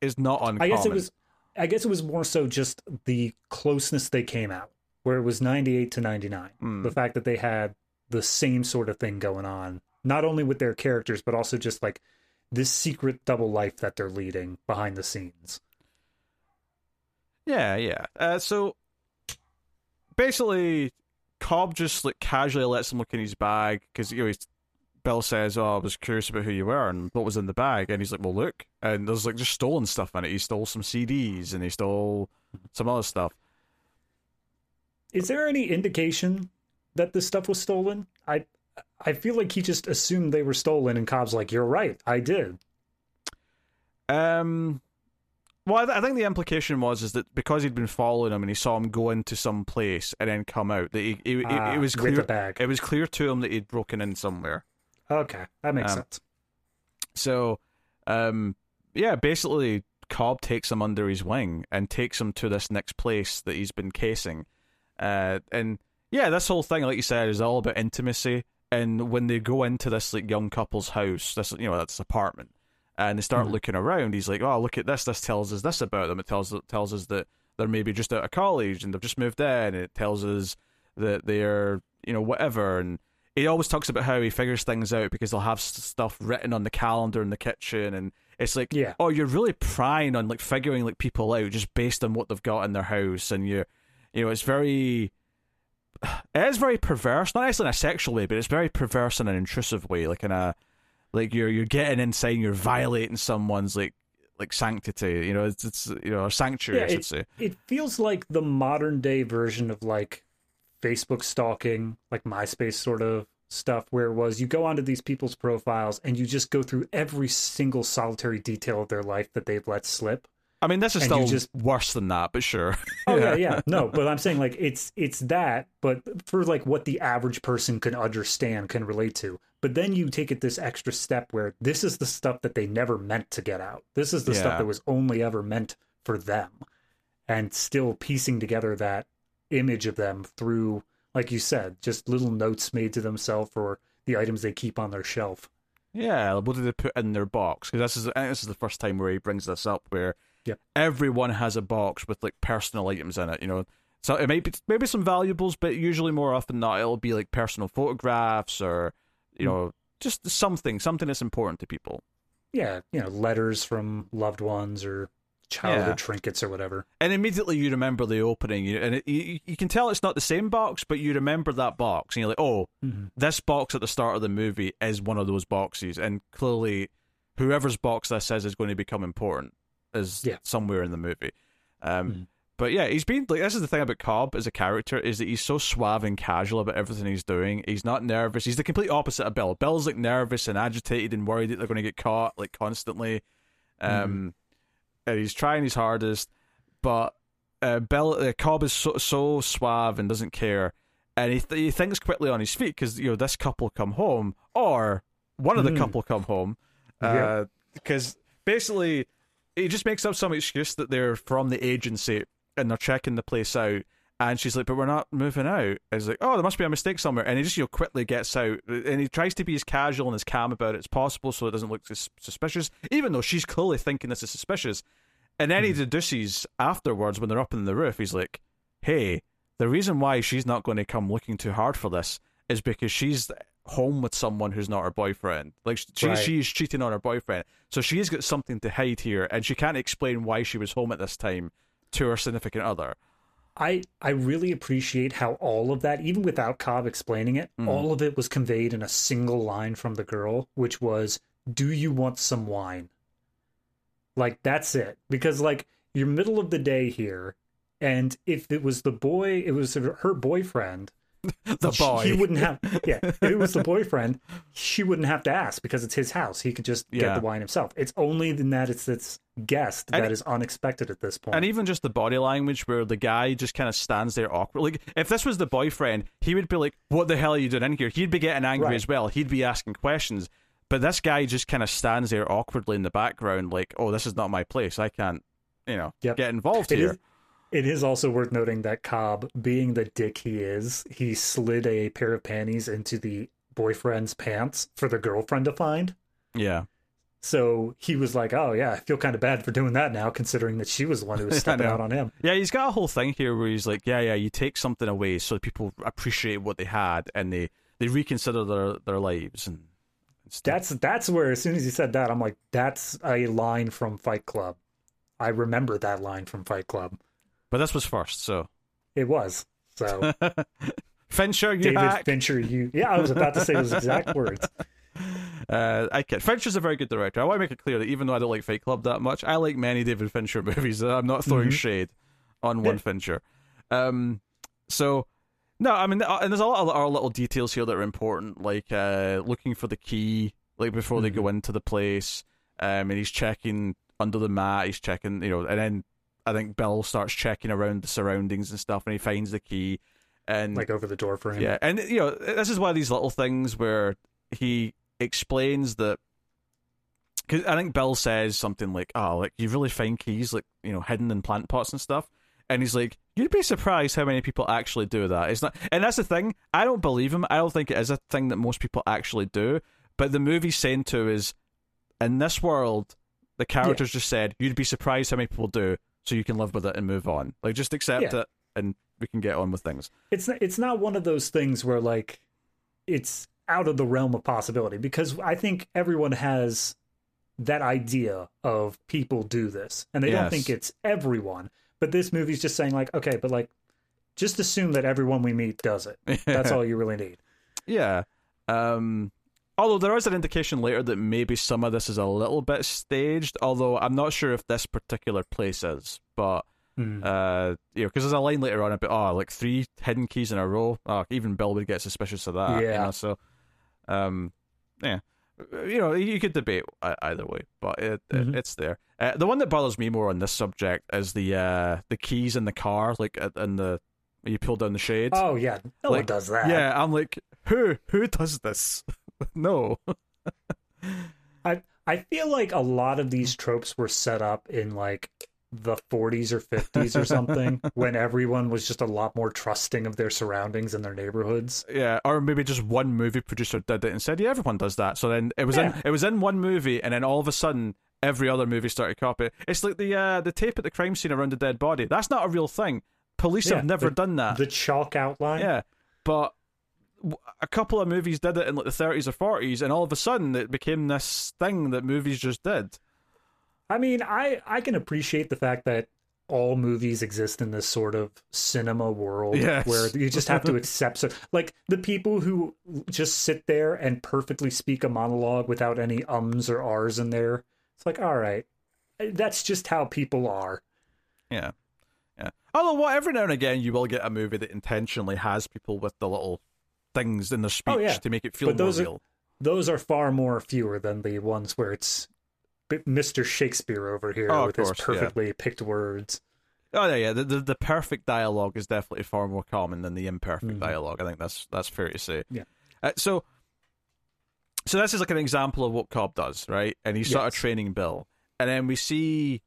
S1: is not uncommon.
S2: I guess it was. I guess it was more so just the closeness they came out, where it was 98 to 99.
S1: Hmm.
S2: The fact that they had the same sort of thing going on, not only with their characters, but also just like this secret double life that they're leading behind the scenes.
S1: Yeah, yeah. Uh, so basically, Cobb just like casually lets him look in his bag because you know he's, Bill says, "Oh, I was curious about who you were and what was in the bag," and he's like, "Well, look," and there's like just stolen stuff in it. He stole some CDs and he stole some other stuff.
S2: Is there any indication that this stuff was stolen? I I feel like he just assumed they were stolen, and Cobb's like, "You're right, I did."
S1: Um, well, I, th- I think the implication was is that because he'd been following him and he saw him go into some place and then come out, that he, he,
S2: Ah,
S1: it, it was clear. It was clear to him that he'd broken in somewhere.
S2: Okay, that makes
S1: Um,
S2: sense.
S1: So, um, yeah, basically, Cobb takes him under his wing and takes him to this next place that he's been casing. Uh, and yeah, this whole thing, like you said, is all about intimacy. And when they go into this like young couple's house, this you know that's apartment, and they start mm. looking around, he's like, "Oh, look at this! This tells us this about them. It tells it tells us that they're maybe just out of college and they've just moved in. It tells us that they're you know whatever." And he always talks about how he figures things out because they'll have stuff written on the calendar in the kitchen and it's like
S2: yeah.
S1: oh you're really prying on like figuring like people out just based on what they've got in their house and you're you know it's very [sighs] it is very perverse not necessarily in a sexual way but it's very perverse in an intrusive way like in a like you're you're getting inside and you're violating someone's like like sanctity you know it's, it's you know a sanctuary yeah, i should
S2: it,
S1: say
S2: it feels like the modern day version of like Facebook stalking, like MySpace sort of stuff, where it was you go onto these people's profiles and you just go through every single solitary detail of their life that they've let slip.
S1: I mean, this is still just worse than that, but sure.
S2: oh yeah, [laughs] yeah. No, but I'm saying like it's it's that, but for like what the average person can understand, can relate to. But then you take it this extra step where this is the stuff that they never meant to get out. This is the yeah. stuff that was only ever meant for them, and still piecing together that image of them through, like you said, just little notes made to themselves or the items they keep on their shelf.
S1: Yeah, what do they put in their box? Because this is this is the first time where he brings this up, where
S2: yep.
S1: everyone has a box with like personal items in it. You know, so it might be maybe some valuables, but usually more often not, it'll be like personal photographs or you mm. know just something, something that's important to people.
S2: Yeah, you know, letters from loved ones or childhood yeah. trinkets or whatever.
S1: And immediately you remember the opening, and it, you, you can tell it's not the same box, but you remember that box, and you're like, oh, mm-hmm. this box at the start of the movie is one of those boxes, and clearly, whoever's box this is is going to become important, is yeah. somewhere in the movie. Um, mm-hmm. But yeah, he's been like this is the thing about Cobb as a character is that he's so suave and casual about everything he's doing. He's not nervous. He's the complete opposite of Bill. Bill's like nervous and agitated and worried that they're going to get caught like constantly. Um, mm-hmm and he's trying his hardest, but uh, Bill uh, Cobb is so, so suave and doesn't care, and he th- he thinks quickly on his feet because you know this couple come home or one of the mm. couple come home, because uh, basically he just makes up some excuse that they're from the agency and they're checking the place out. And she's like, but we're not moving out. And he's like, oh, there must be a mistake somewhere. And he just, you know, quickly gets out. And he tries to be as casual and as calm about it as possible so it doesn't look suspicious, even though she's clearly thinking this is suspicious. And then he hmm. deduces afterwards when they're up in the roof, he's like, hey, the reason why she's not going to come looking too hard for this is because she's home with someone who's not her boyfriend. Like she, right. she's cheating on her boyfriend. So she's got something to hide here and she can't explain why she was home at this time to her significant other.
S2: I I really appreciate how all of that, even without Cobb explaining it, mm. all of it was conveyed in a single line from the girl, which was, "Do you want some wine?" Like that's it. Because like you're middle of the day here, and if it was the boy, it was her boyfriend. [laughs]
S1: the boy.
S2: He wouldn't have. Yeah, if it was the [laughs] boyfriend, she wouldn't have to ask because it's his house. He could just yeah. get the wine himself. It's only in that it's this guest that and, is unexpected at this point.
S1: And even just the body language, where the guy just kind of stands there awkward. Like if this was the boyfriend, he would be like, "What the hell are you doing in here?" He'd be getting angry right. as well. He'd be asking questions. But this guy just kind of stands there awkwardly in the background, like, "Oh, this is not my place. I can't, you know, yep. get involved
S2: it
S1: here."
S2: Is, it is also worth noting that Cobb, being the dick he is, he slid a pair of panties into the boyfriend's pants for the girlfriend to find.
S1: Yeah.
S2: So he was like, "Oh yeah, I feel kind of bad for doing that now, considering that she was the one who was [laughs] stepping out on him."
S1: Yeah, he's got a whole thing here where he's like, "Yeah, yeah, you take something away so people appreciate what they had and they they reconsider their their lives and
S2: that's that's where as soon as he said that, I'm like, that's a line from Fight Club. I remember that line from Fight Club.
S1: But this was first, so
S2: it was. So [laughs]
S1: Fincher, you
S2: David
S1: hack.
S2: Fincher, you yeah, I was about to say those exact [laughs] words.
S1: Uh, I can. Fincher's a very good director. I want to make it clear that even though I don't like Fight Club that much, I like many David Fincher [laughs] movies. I'm not throwing mm-hmm. shade on one Fincher. Um, so no, I mean, uh, and there's a lot of our little details here that are important, like uh, looking for the key, like before mm-hmm. they go mm-hmm. into the place. Um, and he's checking under the mat. He's checking, you know, and then I think Bill starts checking around the surroundings and stuff, and he finds the key, and
S2: like over the door for him.
S1: Yeah, and you know, this is one of these little things where he explains that Cause I think Bill says something like, "Oh, like you really find keys like you know hidden in plant pots and stuff," and he's like, "You'd be surprised how many people actually do that." It's not, and that's the thing. I don't believe him. I don't think it is a thing that most people actually do. But the movie's saying to is, in this world, the characters yeah. just said, "You'd be surprised how many people do," so you can live with it and move on. Like just accept yeah. it, and we can get on with things.
S2: It's not, it's not one of those things where like it's out of the realm of possibility because I think everyone has that idea of people do this and they yes. don't think it's everyone but this movie's just saying like okay but like just assume that everyone we meet does it [laughs] that's all you really need
S1: yeah um although there is an indication later that maybe some of this is a little bit staged although i'm not sure if this particular place is but mm. uh you know because there's a line later on about oh like three hidden keys in a row oh even bill would get suspicious of that yeah you know, so um yeah you know, you could debate either way, but it, mm-hmm. it it's there. Uh, the one that bothers me more on this subject is the uh, the keys in the car, like in the you pull down the shade.
S2: Oh yeah, no
S1: like,
S2: one does that.
S1: Yeah, I'm like, who who does this? [laughs] [laughs] no.
S2: I I feel like a lot of these tropes were set up in like the 40s or 50s or something [laughs] when everyone was just a lot more trusting of their surroundings and their neighborhoods.
S1: Yeah, or maybe just one movie producer did it and said, "Yeah, everyone does that." So then it was yeah. in it was in one movie, and then all of a sudden every other movie started copying. It's like the uh, the tape at the crime scene around the dead body. That's not a real thing. Police yeah, have never
S2: the,
S1: done that.
S2: The chalk outline.
S1: Yeah, but a couple of movies did it in like the 30s or 40s, and all of a sudden it became this thing that movies just did.
S2: I mean, I I can appreciate the fact that all movies exist in this sort of cinema world yes. where you just have to [laughs] accept so like the people who just sit there and perfectly speak a monologue without any ums or r's in there it's like all right that's just how people are
S1: yeah yeah although what every now and again you will get a movie that intentionally has people with the little things in their speech oh, yeah. to make it feel but more
S2: those
S1: real
S2: are, those are far more fewer than the ones where it's Mr. Shakespeare over here oh, with course, his perfectly yeah. picked words.
S1: Oh yeah, yeah. The, the, the perfect dialogue is definitely far more common than the imperfect mm-hmm. dialogue. I think that's that's fair to say.
S2: Yeah.
S1: Uh, so, so this is like an example of what Cobb does, right? And he's yes. sort of training Bill, and then we see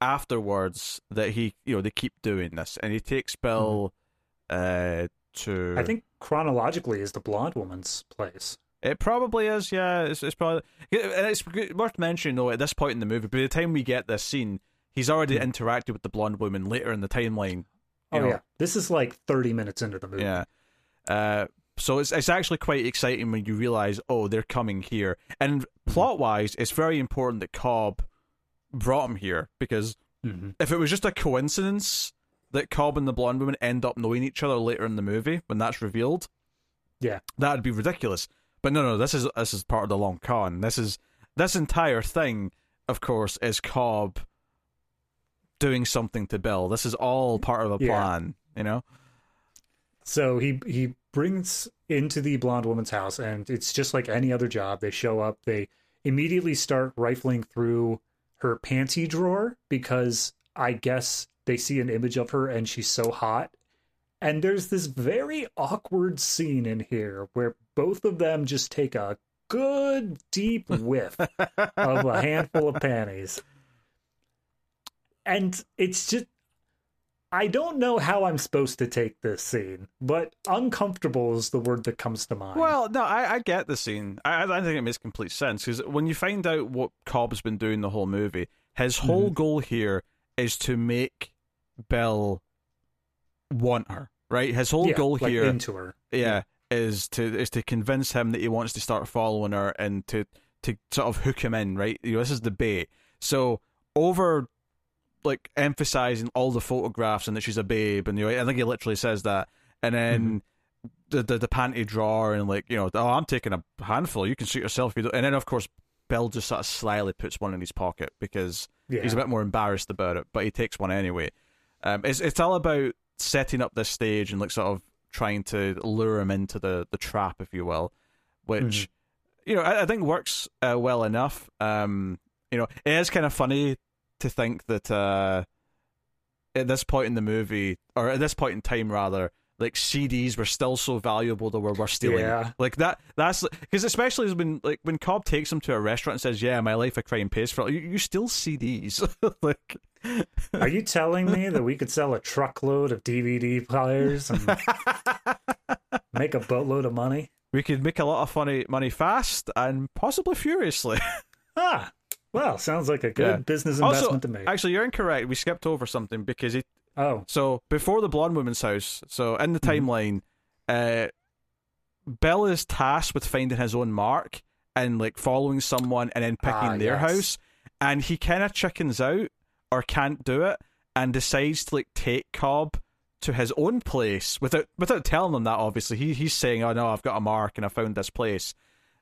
S1: afterwards that he, you know, they keep doing this, and he takes Bill mm-hmm. uh, to.
S2: I think chronologically is the blonde woman's place.
S1: It probably is, yeah. It's, it's probably and it's worth mentioning though. At this point in the movie, by the time we get this scene, he's already mm. interacted with the blonde woman later in the timeline.
S2: Oh know. yeah, this is like thirty minutes into the movie.
S1: Yeah, uh, so it's it's actually quite exciting when you realize, oh, they're coming here. And mm-hmm. plot wise, it's very important that Cobb brought him here because mm-hmm. if it was just a coincidence that Cobb and the blonde woman end up knowing each other later in the movie when that's revealed,
S2: yeah,
S1: that'd be ridiculous. But no, no, this is this is part of the long con. This is this entire thing, of course, is Cobb doing something to Bill. This is all part of a plan, yeah. you know.
S2: So he he brings into the blonde woman's house, and it's just like any other job. They show up, they immediately start rifling through her panty drawer because I guess they see an image of her and she's so hot and there's this very awkward scene in here where both of them just take a good deep [laughs] whiff of a handful of panties. And it's just I don't know how I'm supposed to take this scene, but uncomfortable is the word that comes to mind.
S1: Well, no, I, I get the scene. I, I think it makes complete sense because when you find out what Cobb's been doing the whole movie, his whole mm-hmm. goal here is to make Bill want her, right? His whole
S2: yeah,
S1: goal
S2: like
S1: here
S2: into her,
S1: yeah, yeah, is to is to convince him that he wants to start following her and to to sort of hook him in, right? You know, this is the bait. So over like emphasizing all the photographs and that she's a babe, and you know, I think he literally says that, and then. Mm-hmm. The, the the panty drawer and like you know oh I'm taking a handful you can shoot yourself you and then of course Bill just sort of slyly puts one in his pocket because yeah. he's a bit more embarrassed about it, but he takes one anyway. Um, it's it's all about setting up this stage and like sort of trying to lure him into the the trap, if you will, which mm-hmm. you know I, I think works uh, well enough. Um, you know, it is kind of funny to think that uh, at this point in the movie, or at this point in time rather, like CDs were still so valuable that we're, we're stealing.
S2: Yeah.
S1: Like that. That's because especially when like when Cobb takes him to a restaurant and says, "Yeah, my life of crime pays for it." You, you steal CDs. [laughs] like,
S2: are you telling me that we could sell a truckload of DVD players and [laughs] make a boatload of money?
S1: We could make a lot of funny money fast and possibly furiously. [laughs]
S2: ah, well, sounds like a good yeah. business investment
S1: also,
S2: to make.
S1: Actually, you're incorrect. We skipped over something because he
S2: Oh.
S1: So before the blonde woman's house, so in the
S2: Mm-hmm.
S1: timeline, uh, Bill is tasked with finding his own mark and like following someone and then picking
S2: Ah,
S1: their
S2: yes.
S1: house. And he kind of chickens out or can't do it and decides to like take Cobb to his own place without without telling them that. Obviously, he he's saying, "Oh no, I've got a mark and I found this place,"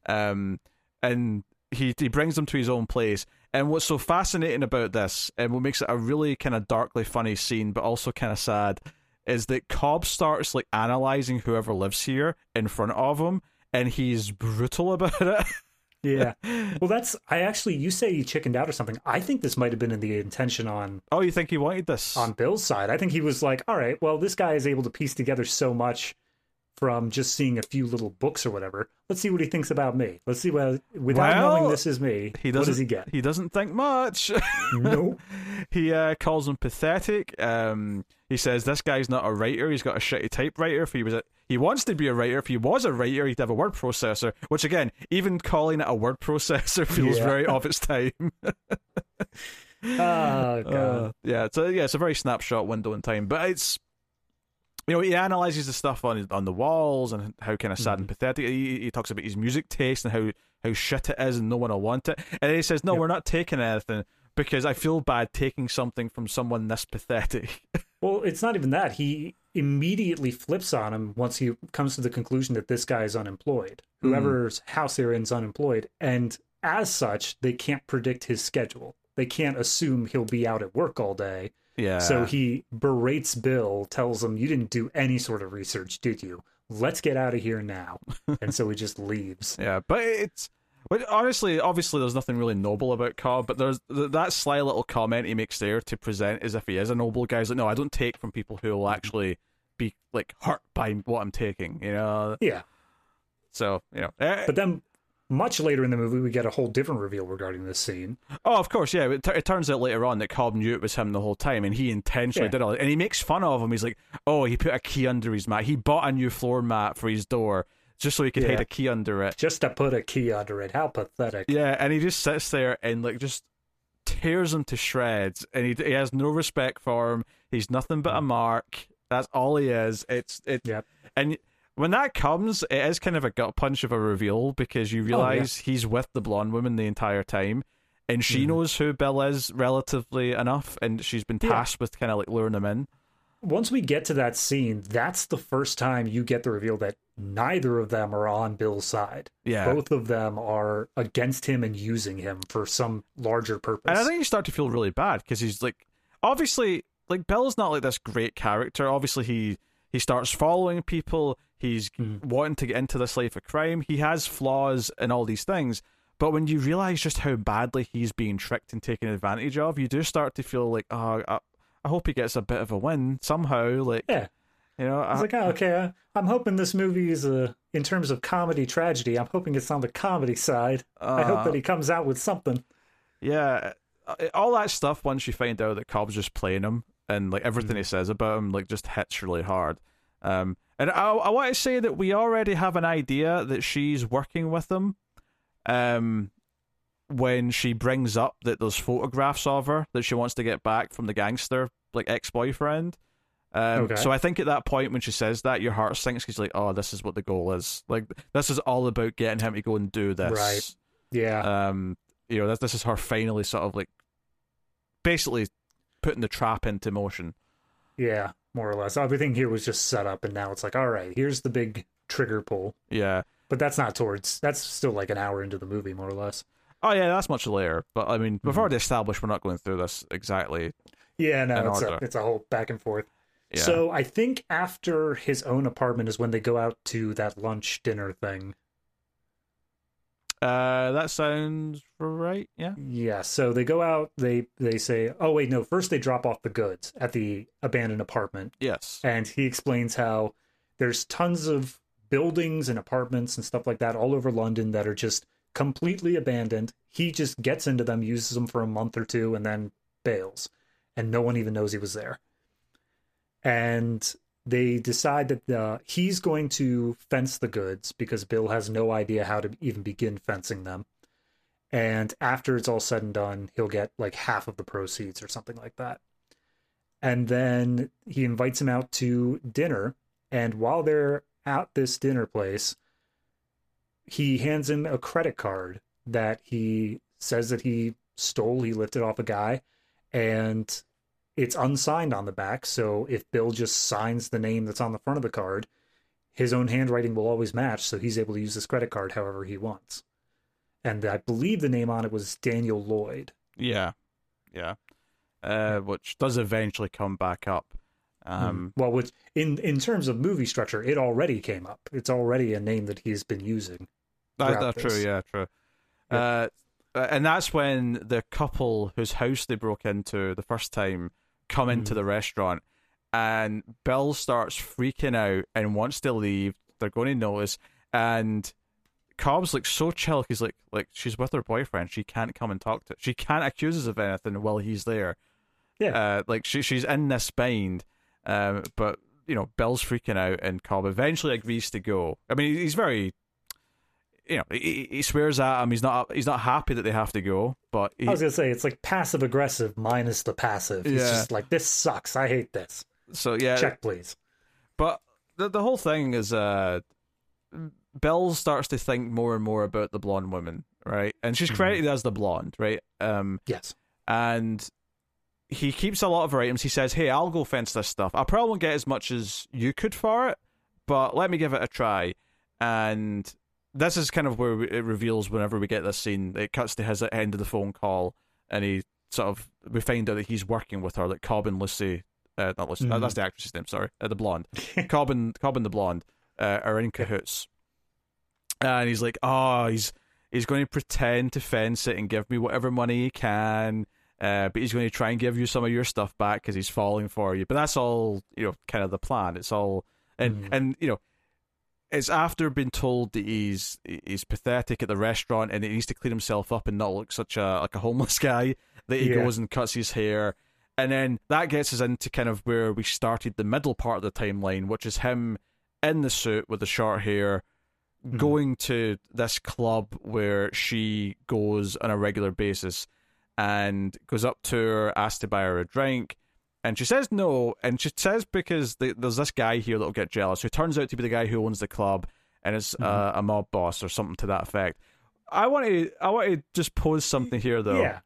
S1: um, and he he brings them to his own place. And what's so fascinating about this, and what makes it a really kind of darkly funny scene, but also kind of sad, is that Cobb starts like analyzing whoever lives here in front of him, and he's brutal [laughs] about it.
S2: Yeah. [laughs] Well, that's I actually you say he chickened out or something. I think this might have been in the intention on
S1: oh, you think he wanted this?
S2: on Bill's side. I think he was like, "All right, well, this guy is able to piece together so much from just seeing a few little books or whatever. Let's see what he thinks about me. Let's see what without
S1: Well,
S2: knowing this is me.
S1: he
S2: what
S1: doesn't.
S2: does he get?
S1: He doesn't think much. [laughs]
S2: Nope.
S1: he uh, calls him pathetic. Um, he says this guy's not a writer. He's got a shitty typewriter. If he was a, he wants to be a writer. If he was a writer, he'd have a word processor. Which again, even calling it a word processor [laughs] feels
S2: Yeah.
S1: very of its time. [laughs]
S2: Oh god.
S1: Uh, yeah, so yeah, it's a very snapshot window in time, but it's you know he analyzes the stuff on on the walls and how kind of sad
S2: Mm-hmm.
S1: and pathetic. He, he talks about his music taste and how how shit it is and no one will want it. And then he says, "No,
S2: Yep.
S1: we're not taking anything because I feel bad taking something from someone this pathetic." [laughs]
S2: Well, it's not even that. He immediately flips on him once he comes to the conclusion that this guy is unemployed.
S1: Hmm.
S2: Whoever's house they're in is unemployed. And as such, they can't predict his schedule. They can't assume he'll be out at work all day.
S1: Yeah.
S2: So he berates Bill, tells him, You didn't do any sort of research, did you? Let's get out of here now. and so he just [laughs] leaves.
S1: Yeah, but it's but honestly, obviously, there's nothing really noble about Cobb. But there's th- that sly little comment he makes there to present as if he is a noble guy. He's like, no, I don't take from people who will actually be like hurt by what I'm taking. You know,
S2: Yeah.
S1: so you know. eh,
S2: But then much later in the movie, we get a whole different reveal regarding this scene.
S1: oh, of course, yeah. It, t- it turns out later on that Cobb knew it was him the whole time, and he intentionally
S2: Yeah.
S1: did all. it. And he makes fun of him. He's like, oh, he put a key under his mat. He bought a new floor mat for his door just so he could
S2: Yeah.
S1: hide a key under it.
S2: Just to put a key under it. How pathetic.
S1: Yeah, and he just sits there and like just tears him to shreds, and he he has no respect for him. He's nothing but a mm. mark. That's all he is. It's it.
S2: Yep.
S1: And when that comes, it is kind of a gut punch of a reveal because you realize he's with the blonde woman the entire time, and she
S2: Mhm.
S1: knows who Bill is relatively enough, and she's been
S2: Yeah.
S1: tasked with kind of like luring him in.
S2: once we get to that scene, that's the first time you get the reveal that neither of them are on Bill's side.
S1: Yeah.
S2: Both of them are against him and using him for some larger purpose.
S1: And I think you start to feel really bad because he's like, obviously, like Bill's not like this great character. Obviously, he he starts following people. He's
S2: Mhm.
S1: wanting to get into this life of crime. He has flaws and all these things. But when you realize just how badly he's being tricked and taken advantage of, you do start to feel like, oh, I, I hope he gets a bit of a win somehow. Like,
S2: yeah.
S1: you know,
S2: I was
S1: I-
S2: like, oh, okay, uh, I'm hoping this movie is a, in terms of comedy tragedy, I'm hoping it's on the comedy side. I hope
S1: uh,
S2: that he comes out with something.
S1: Yeah, uh, all that stuff. Once you find out that Cobb's just playing him, and like everything he says about him, like just hits really hard. Um, and I, I want to say that we already have an idea that she's working with him. Um, when she brings up that there's photographs of her that she wants to get back from the gangster like ex boyfriend. Um,
S2: Okay.
S1: So I think at that point when she says that, your heart sinks because like, oh, this is what the goal is. Like this is all about getting him to go and do this.
S2: Right. Yeah.
S1: Um, you know, this this is her finally sort of like basically putting the trap into motion.
S2: yeah. More or less. Everything here was just set up, and now it's like, all right, here's the big trigger pull.
S1: Yeah.
S2: But that's not towards, that's still like an hour into the movie, more or less.
S1: Oh yeah, that's much later. But I mean, we've
S2: Mhm.
S1: already established we're not going through this exactly.
S2: Yeah, no, it's a, it's a whole back and forth.
S1: Yeah.
S2: So I think after his own apartment is when they go out to that lunch dinner thing.
S1: Uh, that sounds right. Yeah.
S2: Yeah, so they go out, they they say, "Oh wait, no, first they drop off the goods at the abandoned apartment."
S1: Yes.
S2: And he explains how there's tons of buildings and apartments and stuff like that all over London that are just completely abandoned. He just gets into them, uses them for a month or two, and then bails. And no one even knows he was there. And they decide that uh, he's going to fence the goods because Bill has no idea how to even begin fencing them. And after it's all said and done, he'll get like half of the proceeds or something like that. And then he invites him out to dinner. And while they're at this dinner place, he hands him a credit card that he says that he stole. He lifted off a guy, and it's unsigned on the back. So if Bill just signs the name that's on the front of the card, his own handwriting will always match. So he's able to use this credit card however he wants. And I believe the name on it was Daniel Lloyd.
S1: Yeah, yeah, uh, which does eventually come back up. Um,
S2: well, which in in terms of movie structure, it already came up. It's already a name that he's been using.
S1: That, that's true. Yeah, true. Yeah. Uh, and that's when the couple whose house they broke into the first time come into mm. the restaurant, and Bill starts freaking out and wants to leave. They're going to notice, and Cobb's like so chill. He's like, like she's with her boyfriend. She can't come and talk to. She can't accuse us of anything while he's there.
S2: Yeah,
S1: uh, like she she's in this bind um, but you know, Bill's freaking out, and Cobb eventually agrees to go. I mean, he's very, you know, he, he swears at him. He's not he's not happy that they have to go. But he,
S2: I was gonna say it's like passive aggressive minus the passive. He's yeah. just like this sucks. I hate this.
S1: So yeah,
S2: check please.
S1: But the the whole thing is, uh, Bill starts to think more and more about the blonde woman, right? And she's mm-hmm. credited mm-hmm. as the blonde, right? Um,
S2: yes.
S1: And he keeps a lot of her items. He says, "Hey, I'll go fence this stuff. I probably won't get as much as you could for it, but let me give it a try." And this is kind of where it reveals whenever we get this scene. It cuts to his end of the phone call, and he sort of we find out that he's working with her, like Cobb and Lucy. Uh, not Lucy. Mm-hmm. That's the actress's name. Sorry, uh, the blonde. Cobb and Cobb and the blonde uh, are in cahoots, and he's like, "Oh, he's." He's going to pretend to fence it and give me whatever money he can uh, but he's going to try and give you some of your stuff back because he's falling for you. But that's all you know, kind of the plan. It's all and mm. and you know, it's after being told that he's he's pathetic at the restaurant and he needs to clean himself up and not look such a like a homeless [laughs] guy that he yeah. goes and cuts his hair. And then that gets us into kind of where we started the middle part of the timeline, which is him in the suit with the short hair, mm. going to this club where she goes on a regular basis and goes up to her, asks to buy her a drink. And she says no, and she says because the, there's this guy here that'll get jealous, who turns out to be the guy who owns the club and is mm-hmm. uh, a mob boss or something to that effect. I want to, I want to just pose something here though.
S2: Yeah,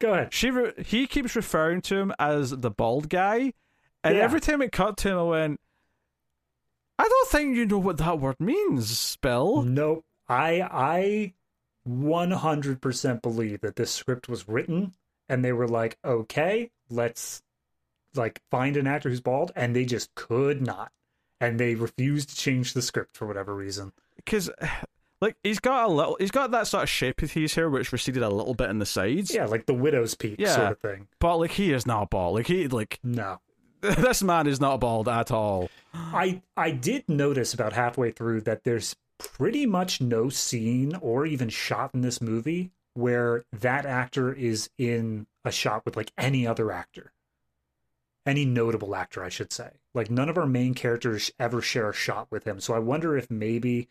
S2: go ahead.
S1: She, re- he keeps referring to him as the bald guy, and yeah. every time it cut to him, I went, I don't think you know what that word means, Bill.
S2: Nope. I, I 100% believe that this script was written and they were like, okay, let's like find an actor who's bald, and they just could not, and they refused to change the script for whatever reason.
S1: Because, [sighs] like, he's got a little, he's got that sort of shape of his hair which receded a little bit in the sides.
S2: Yeah, like the widow's peak yeah, sort of thing.
S1: But like, he is not bald. Like he, like
S2: no, [laughs]
S1: this man is not bald at all.
S2: I I did notice about halfway through that there's pretty much no scene or even shot in this movie where that actor is in a shot with like any other actor. Any notable actor, I should say. Like none of our main characters ever share a shot with him. So I wonder if maybe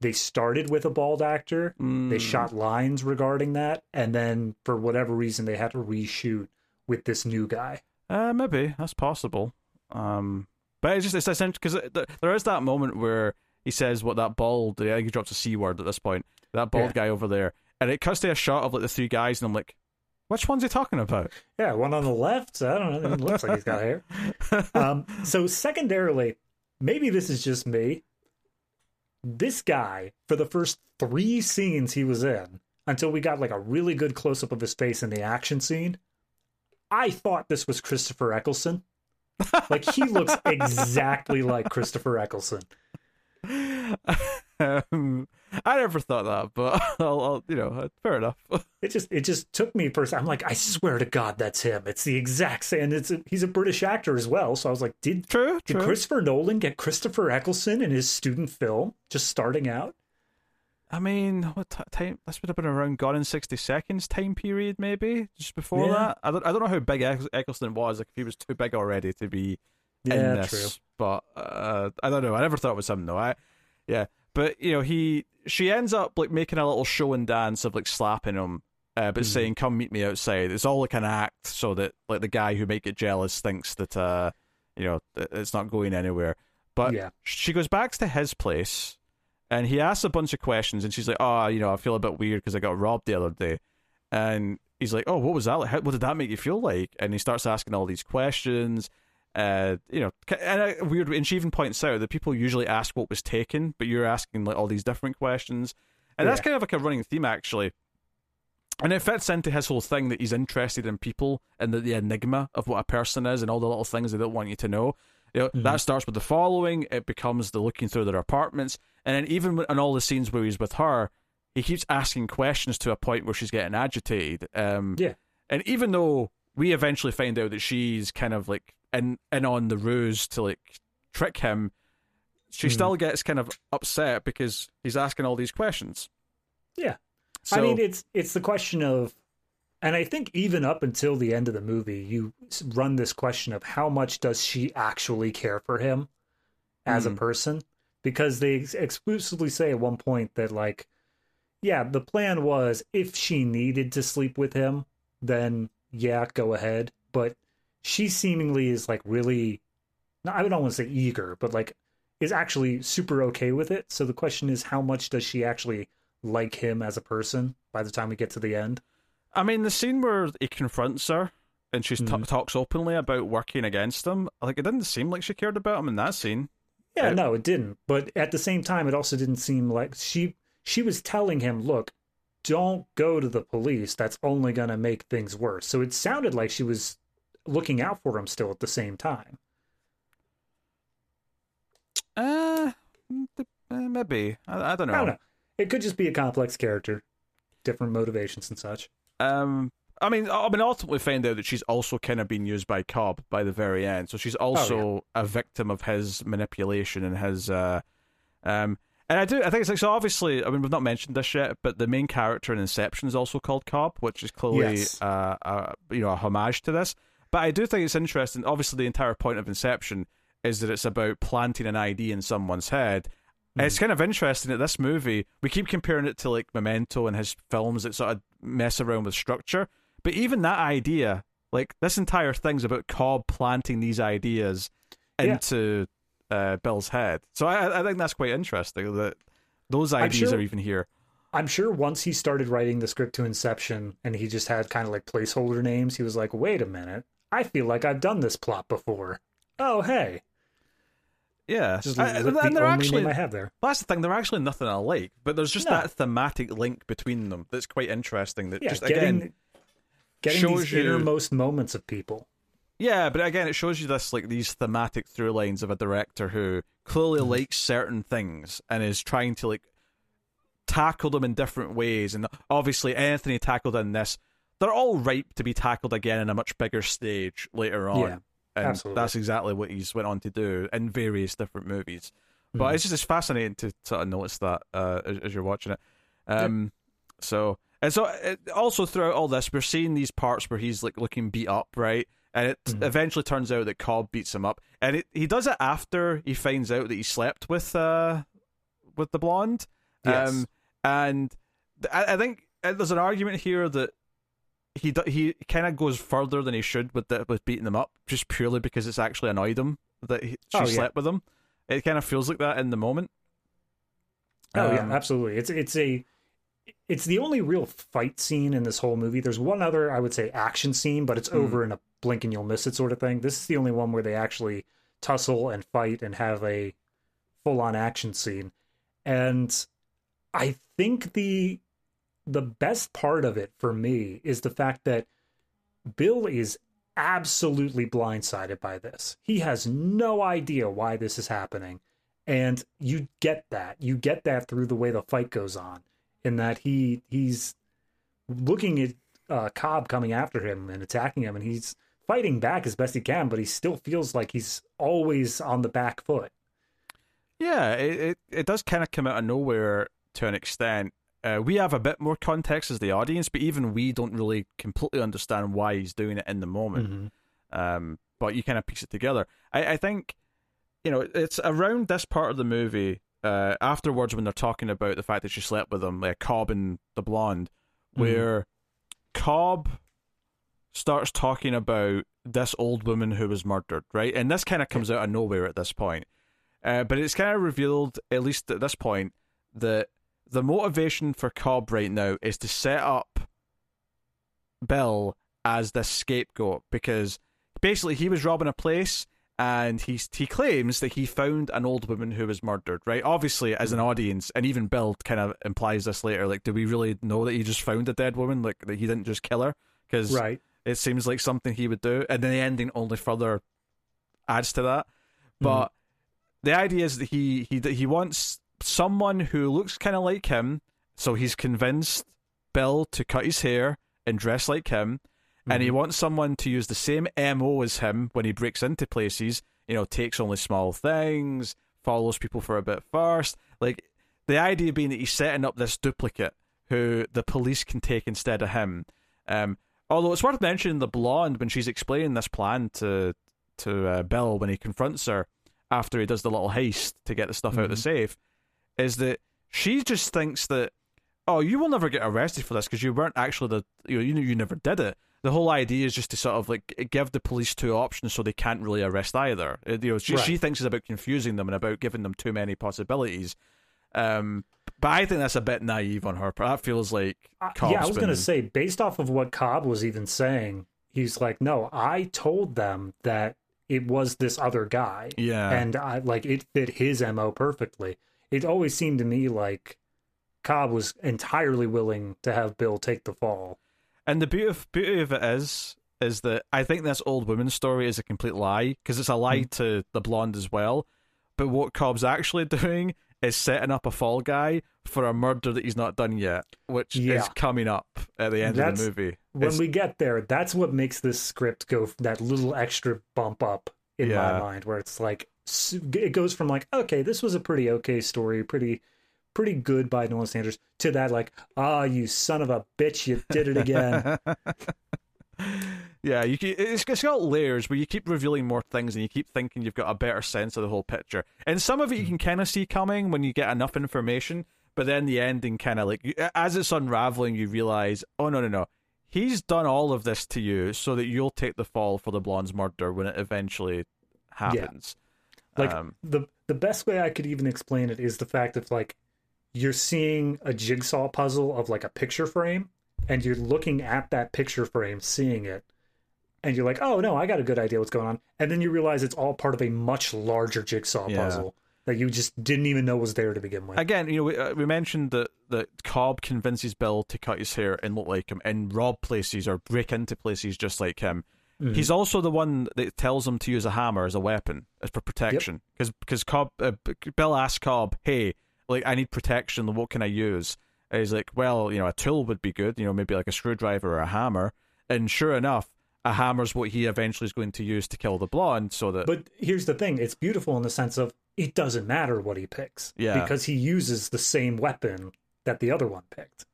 S2: they started with a bald actor, mm. they shot lines regarding that, and then for whatever reason they had to reshoot with this new guy.
S1: Uh, maybe that's possible. Um, but it's just it's essential because there is that moment where he says what that bald, I think he drops a C word at this point, that bald yeah. guy over there. And it cuts to a shot of like the three guys, and I'm like, which one's he talking about?
S2: Yeah, one on the left. I don't know. It looks like he's got hair. [laughs] Um, so, secondarily, maybe this is just me. This guy, for the first three scenes he was in, until we got like a really good close up of his face in the action scene, I thought this was Christopher Eccleston. Like he looks [laughs] exactly like Christopher Eccleston. [laughs]
S1: Um, [laughs] I never thought that, but [laughs] I'll, I'll, you know, fair enough. [laughs]
S2: it just it just took me first. I'm like, I swear to God, that's him. It's the exact same. And it's a, he's a British actor as well. So I was like, did
S1: true,
S2: did
S1: true.
S2: Christopher Nolan get Christopher Eccleston in his student film just starting out?
S1: I mean, what t- time? This would have been around Gone in Sixty Seconds time period, maybe just before yeah. that. I don't, I don't know how big Eccleston was. Like if he was too big already to be yeah, in this, true. but uh, I don't know. I never thought it was him though. I, yeah, but you know, he she ends up like making a little show and dance of like slapping him, uh, but mm. saying, "Come meet me outside." It's all like an act so that like the guy who might get jealous thinks that uh, you know, it's not going anywhere. But yeah. she goes back to his place, and he asks a bunch of questions, and she's like, "Oh, you know, I feel a bit weird because I got robbed the other day," and he's like, "Oh, what was that? Like? How, what did that make you feel like?" And he starts asking all these questions uh, you know, and weird. And she even points out that people usually ask what was taken, but you're asking like all these different questions, and yeah. that's kind of like a running theme actually. And it fits into his whole thing that he's interested in people and the, the enigma of what a person is and all the little things they don't want you to know. You know, mm-hmm. That starts with the following. It becomes the looking through their apartments, and then even in all the scenes where he's with her, he keeps asking questions to a point where she's getting agitated. Um,
S2: yeah.
S1: And even though we eventually find out that she's kind of like in in on the ruse to like trick him, she mm. still gets kind of upset because he's asking all these questions.
S2: Yeah. So, I mean it's it's the question of and I think even up until the end of the movie, you run this question of how much does she actually care for him as mm. a hmm. person? Because they exclusively say at one point that, like, yeah, the plan was if she needed to sleep with him, then yeah, go ahead. But she seemingly is like really, I don't want to say eager, but like is actually super okay with it. So the question is, how much does she actually like him as a person by the time we get to the end?
S1: I mean, the scene where he confronts her and she mm. t- talks openly about working against him, like it didn't seem like she cared about him in that scene.
S2: Yeah, it, no, it didn't. But at the same time, it also didn't seem like she she was telling him, "Look, don't go to the police. That's only going to make things worse." So it sounded like she was looking out for him still at the same time.
S1: Uh, maybe I, I don't know. I don't know.
S2: It could just be a complex character, different motivations and such.
S1: Um, I mean, I mean, ultimately find out that she's also kind of being used by Cobb by the very end. So she's also oh, yeah. a victim of his manipulation and his. Uh, um, and I do, I think it's like so. Obviously, I mean, we've not mentioned this yet, but the main character in Inception is also called Cobb, which is clearly, yes. uh, a, you know, a homage to this. But I do think it's interesting. Obviously, the entire point of Inception is that it's about planting an idea in someone's head. Mm. It's kind of interesting that this movie, we keep comparing it to like Memento and his films that sort of mess around with structure. But even that idea, like this entire thing's about Cobb planting these ideas into yeah. uh, Bill's head. So I, I think that's quite interesting that those ideas sure, are even here.
S2: I'm sure once he started writing the script to Inception and he just had kind of like placeholder names, he was like, wait a minute, I feel like I've done this plot before. Oh, hey.
S1: Yeah,
S2: just I, the and they're actually, I have there.
S1: That's the thing; they're actually nothing alike, but there's just no. that thematic link between them that's quite interesting. That yeah, just getting, again
S2: getting shows these you, innermost moments of people.
S1: Yeah, but again, it shows you this like these thematic through lines of a director who clearly mm. likes certain things and is trying to like tackle them in different ways. And obviously, Anthony tackled in this they're all ripe to be tackled again in a much bigger stage later on. Yeah, and absolutely. that's exactly what he's went on to do in various different movies. Mm. But mm-hmm. it's just it's fascinating to sort of notice that uh, as, as, you're watching it. Um, yeah. So and so it, also throughout all this, we're seeing these parts where he's like looking beat up, right? And it mm. eventually turns out that Cobb beats him up, and it, he does it after he finds out that he slept with uh with the blonde. Yes. Um, and I, I think uh, there's an argument here that he he kind of goes further than he should with the, with beating them up, just purely because it's actually annoyed him that he, she oh, slept with him. It kind of feels like that in the moment.
S2: Oh um, yeah, absolutely. It's it's a it's the only real fight scene in this whole movie. There's one other I would say action scene, but it's mm. over in a blink and you'll miss it sort of thing. This is the only one where they actually tussle and fight and have a full on action scene. And I think the the best part of it for me is the fact that Bill is absolutely blindsided by this. He has no idea why this is happening. And you get that. You get that through the way the fight goes on, in that he he's looking at uh, Cobb coming after him and attacking him, and he's fighting back as best he can, but he still feels like he's always on the back foot.
S1: Yeah, it it, it does kind of come out of nowhere to an extent. Uh, we have a bit more context as the audience, but even we don't really completely understand why he's doing it in the moment. Mm-hmm. Um, but you kind of piece it together. I, I think, you know, it's around this part of the movie, uh, afterwards when they're talking about the fact that she slept with him, like Cobb and the blonde, mm-hmm. where mm-hmm. Cobb starts talking about this old woman who was murdered, right? And this kind of comes out of nowhere at this point. Uh, but it's kind of revealed, at least at this point, that the motivation for Cobb right now is to set up Bill as the scapegoat because basically he was robbing a place and he he claims that he found an old woman who was murdered. Right? Obviously, as an audience, and even Bill kind of implies this later. Like, do we really know that he just found a dead woman? Like that he didn't just kill her? Because
S2: right.
S1: it seems like something he would do, and then the ending only further adds to that. But mm. the idea is that he he he wants someone who looks kind of like him, so he's convinced Bill to cut his hair and dress like him, mm-hmm. and he mm-hmm. wants someone to use the same MO as him when he breaks into places, you know, takes only small things, follows people for a bit first. Like, the idea being that he's setting up this duplicate who the police can take instead of him. Um, although it's worth mentioning the blonde when she's explaining this plan to to uh, Bill when he confronts her after he does the little heist to get the stuff mm-hmm. out of the mm-hmm. safe is that she just thinks that oh you will never get arrested for this because you weren't actually the you know you, you never did it the whole idea is just to sort of like give the police two options so they can't really arrest either uh, you know she, right. she thinks it's about confusing them and about giving them too many possibilities um but I think that's a bit naive on her part. That feels like
S2: uh, yeah. I was going to say, based off of what Cobb was even saying, he's like, "No, I told them that it was this other guy,
S1: yeah,
S2: and I like it fit his mo perfectly." It always seemed to me like Cobb was entirely willing to have Bill take the fall.
S1: And the beauty of, beauty of it is, is that I think this old woman story is a complete lie because it's a lie mm. to the blonde as well. But what Cobb's actually [laughs] doing is setting up a fall guy for a murder that he's not done yet, which yeah. is coming up at the end that's, of the movie.
S2: When it's, we get there, that's what makes this script go that little extra bump up in yeah. my mind, where it's like, it goes from like okay this was a pretty okay story pretty pretty good by Nolan standards, to that like ah oh, you son of a bitch you did it again. [laughs]
S1: Yeah you keep, it's, it's got layers where you keep revealing more things and you keep thinking you've got a better sense of the whole picture. And some of it you hmm. can kind of see coming when you get enough information but then the ending kind of like as it's unraveling you realize oh no no no. He's done all of this to you so that you'll take the fall for the blonde's murder when it eventually happens. yeah
S2: like um, the the best way I could even explain it is the fact that like you're seeing a jigsaw puzzle of like a picture frame and you're looking at that picture frame, seeing it, and you're like, "Oh no, I got a good idea what's going on." And then you realize it's all part of a much larger jigsaw yeah. puzzle that you just didn't even know was there to begin with.
S1: Again, you know, we, uh, we mentioned that that Cobb convinces Bill to cut his hair and look like him, and rob places or break into places just like him. Mm-hmm. He's also the one that tells him to use a hammer as a weapon as for protection. Because yep. because Cobb, uh, Bill asks Cobb, "Hey, like I need protection. What can I use?" And he's like, "Well, you know, a tool would be good. You know, maybe like a screwdriver or a hammer." And sure enough, a hammer's what he eventually is going to use to kill the blonde. So that.
S2: But here's the thing: it's beautiful in the sense of it doesn't matter what he picks,
S1: yeah,
S2: because he uses the same weapon that the other one picked.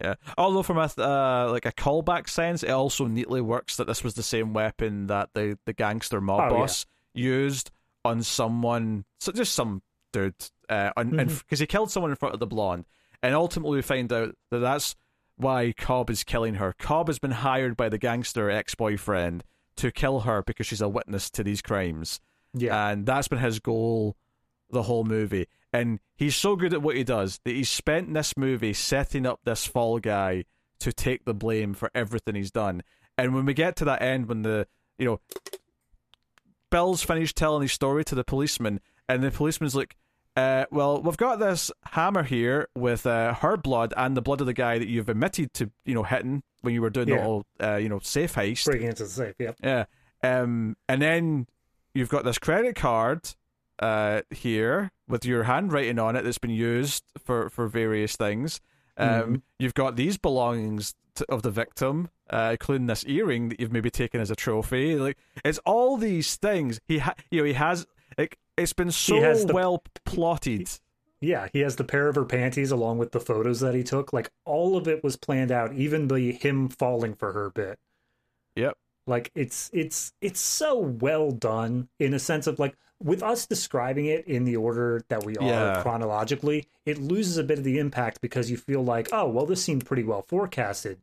S1: Yeah. Although from a uh, like a callback sense, it also neatly works that this was the same weapon that the the gangster mob oh, boss yeah. used on someone, so just some dude, uh, because mm-hmm. he killed someone in front of the blonde, and ultimately we find out that that's why Cobb is killing her. Cobb has been hired by the gangster ex boyfriend to kill her because she's a witness to these crimes.
S2: Yeah,
S1: and that's been his goal the whole movie. And he's so good at what he does that he's spent this movie setting up this fall guy to take the blame for everything he's done. And when we get to that end, when the you know Bill's finished telling his story to the policeman, and the policeman's like, uh, "Well, we've got this hammer here with uh, her blood and the blood of the guy that you've admitted to, you know, hitting when you were doing yeah. the whole, uh, you know, safe heist,
S2: breaking into the safe, yeah,
S1: yeah." Um, and then you've got this credit card uh, here with your handwriting on it that's been used for for various things. Um, mm-hmm. You've got these belongings to, of the victim, uh, including this earring that you've maybe taken as a trophy. Like it's all these things. He ha- you know he has like it's been so the, well plotted.
S2: Yeah, he has the pair of her panties along with the photos that he took. Like all of it was planned out, even the him falling for her bit.
S1: Yep.
S2: Like it's it's it's so well done in a sense of like with us describing it in the order that we are yeah. chronologically, it loses a bit of the impact because you feel like, oh, well, this seemed pretty well forecasted.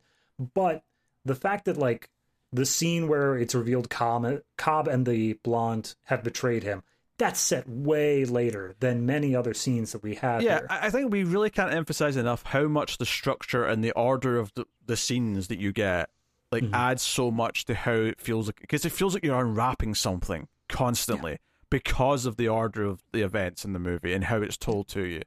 S2: But the fact that like the scene where it's revealed Cobb, Cobb and the blonde have betrayed him, that's set way later than many other scenes that we have.
S1: Yeah,
S2: here.
S1: I think we really can't emphasize enough how much the structure and the order of the, the scenes that you get like mm-hmm. adds so much to how it feels like because it feels like you're unwrapping something constantly yeah. Because of the order of the events in the movie and how it's told to you.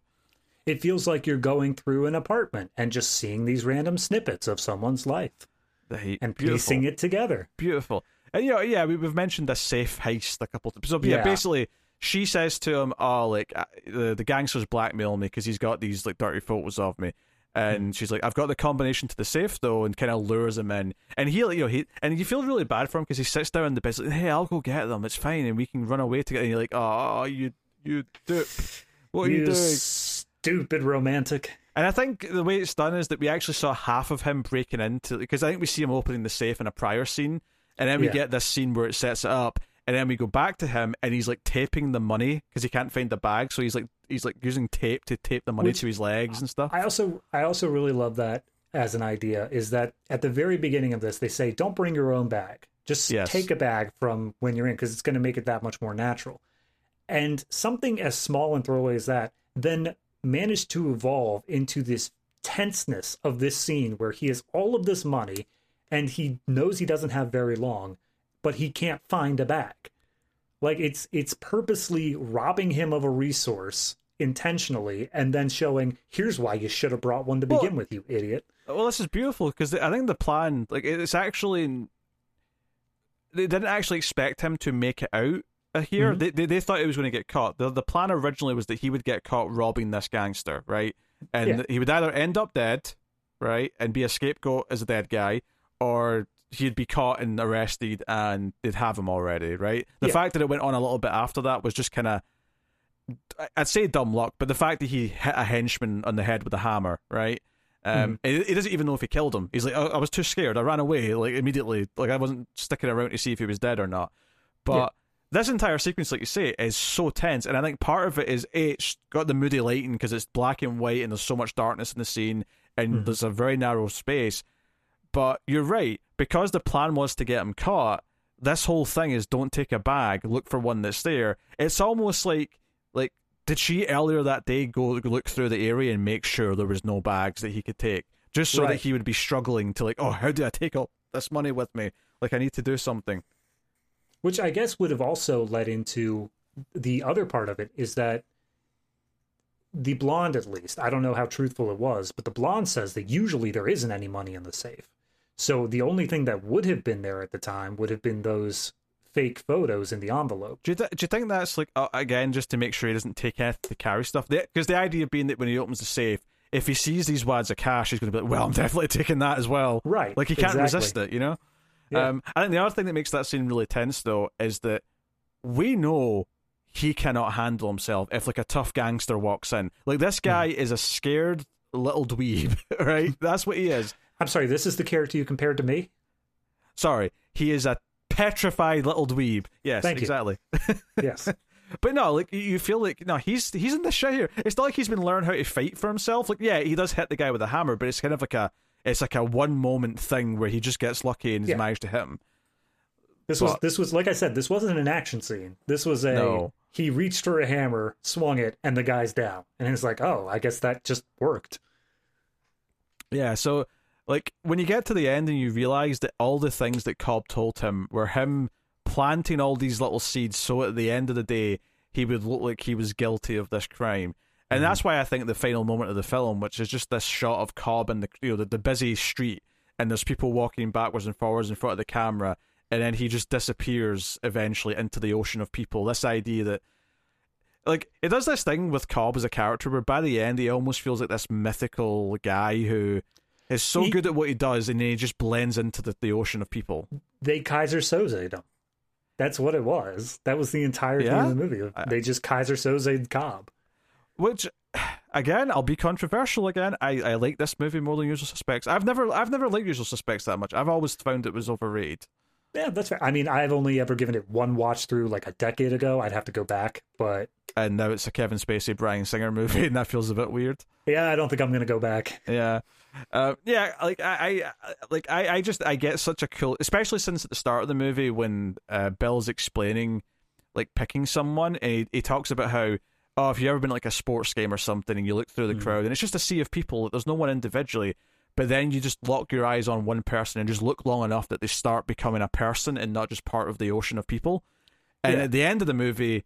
S2: It feels like you're going through an apartment and just seeing these random snippets of someone's life and beautiful. piecing it together.
S1: Beautiful. And you know, yeah, we, have mentioned a safe heist a couple times. So yeah, yeah, basically, she says to him, "Oh, like uh, the the gangster's blackmailing me because he's got these like dirty photos of me." And mm. she's like, "I've got the combination to the safe though," and kind of lures him in. And he, you know, he and you feel really bad for him because he sits down in the bed, like, "Hey, I'll go get them. It's fine, and we can run away together." And you're like, "Oh, you, you dupe. What are you, you doing?"
S2: Stupid romantic.
S1: And I think the way it's done is that we actually saw half of him breaking into because I think we see him opening the safe in a prior scene, and then we yeah. get this scene where it sets it up, and then we go back to him, and he's like taping the money because he can't find the bag, so he's like he's like using tape to tape the money Which, to his legs and stuff.
S2: I also I also really love that as an idea is that at the very beginning of this they say don't bring your own bag, just yes. take a bag from when you're in because it's going to make it that much more natural. And something as small and throwaway as that then managed to evolve into this tenseness of this scene where he has all of this money and he knows he doesn't have very long, but he can't find a bag. Like it's it's purposely robbing him of a resource intentionally and then showing here's why you should have brought one to begin well, with, you idiot.
S1: Well, this is beautiful because I think the plan, like it's actually, they didn't actually expect him to make it out here. Mm-hmm. They, they, they thought he was going to get caught. The the plan originally was that he would get caught robbing this gangster, right? And yeah. he would either end up dead, right, and be a scapegoat as a dead guy, or he'd be caught and arrested and they'd have him already, right? The yeah. fact that it went on a little bit after that was just kind of, I'd say dumb luck, but the fact that he hit a henchman on the head with a hammer, right? Um, mm. he, doesn't even know if he killed him. He's like, I, I, was too scared. I ran away, like immediately. Like I wasn't sticking around to see if he was dead or not. But yeah. this entire sequence, like you say, is so tense, and I think part of it is a, it's got the moody lighting because it's black and white, and there's so much darkness in the scene, and mm. there's a very narrow space. But you're right, because the plan was to get him caught, this whole thing is don't take a bag, look for one that's there. It's almost like like did she earlier that day go look through the area and make sure there was no bags that he could take? Just so right. that he would be struggling to like, oh, how do I take all this money with me? Like I need to do something.
S2: Which I guess would have also led into the other part of it is that the blonde at least, I don't know how truthful it was, but the blonde says that usually there isn't any money in the safe. So the only thing that would have been there at the time would have been those fake photos in the envelope.
S1: Do you, th- do you think that's like uh, again just to make sure he doesn't take anything to carry stuff? Because the, the idea being that when he opens the safe, if he sees these wads of cash, he's going to be like, "Well, I'm [laughs] definitely taking that as well."
S2: Right.
S1: Like he can't exactly. resist it, you know. Yeah. Um, I think the other thing that makes that scene really tense, though, is that we know he cannot handle himself if like a tough gangster walks in. Like this hmm. guy mm. is a scared little dweeb, [laughs] right? That's what he is.
S2: I'm sorry, this is the character you compared to me?
S1: Sorry, he is a petrified little dweeb. Yes, Thank exactly. [laughs]
S2: yes.
S1: But no, like you feel like no, he's he's in the shit here. It's not like he's been learning how to fight for himself. Like, yeah, he does hit the guy with a hammer, but it's kind of like a it's like a one moment thing where he just gets lucky and he's yeah. managed to hit him.
S2: This but, was this was like I said, this wasn't an action scene. This was a no. he reached for a hammer, swung it, and the guy's down. And it's like, oh, I guess that just worked.
S1: Yeah, so like when you get to the end and you realize that all the things that Cobb told him were him planting all these little seeds, so at the end of the day he would look like he was guilty of this crime. And mm-hmm. that's why I think the final moment of the film, which is just this shot of Cobb in the you know the, the busy street, and there's people walking backwards and forwards in front of the camera, and then he just disappears eventually into the ocean of people. This idea that like it does this thing with Cobb as a character where by the end he almost feels like this mythical guy who is so he, good at what he does and he just blends into the, the ocean of people.
S2: They Keyser Söze him. That's what it was. That was the entire yeah? theme of the movie. They just Keyser Söze Cobb.
S1: Which again, I'll be controversial again. I, I like this movie more than Usual Suspects. I've never I've never liked Usual Suspects that much. I've always found it was overrated.
S2: Yeah, that's fair. I mean, I've only ever given it one watch through like a decade ago. I'd have to go back, but
S1: and now it's a Kevin Spacey Bryan Singer movie, [laughs] and that feels a bit weird.
S2: Yeah, I don't think I'm gonna go back.
S1: Yeah, uh, yeah, like I, I, like I, I just I get such a cool, especially since at the start of the movie when uh, Bill's explaining like picking someone, and he, he talks about how oh, if you've ever been like a sports game or something, and you look through the mm. crowd, and it's just a sea of people, there's no one individually. But then you just lock your eyes on one person and just look long enough that they start becoming a person and not just part of the ocean of people. And yeah. at the end of the movie,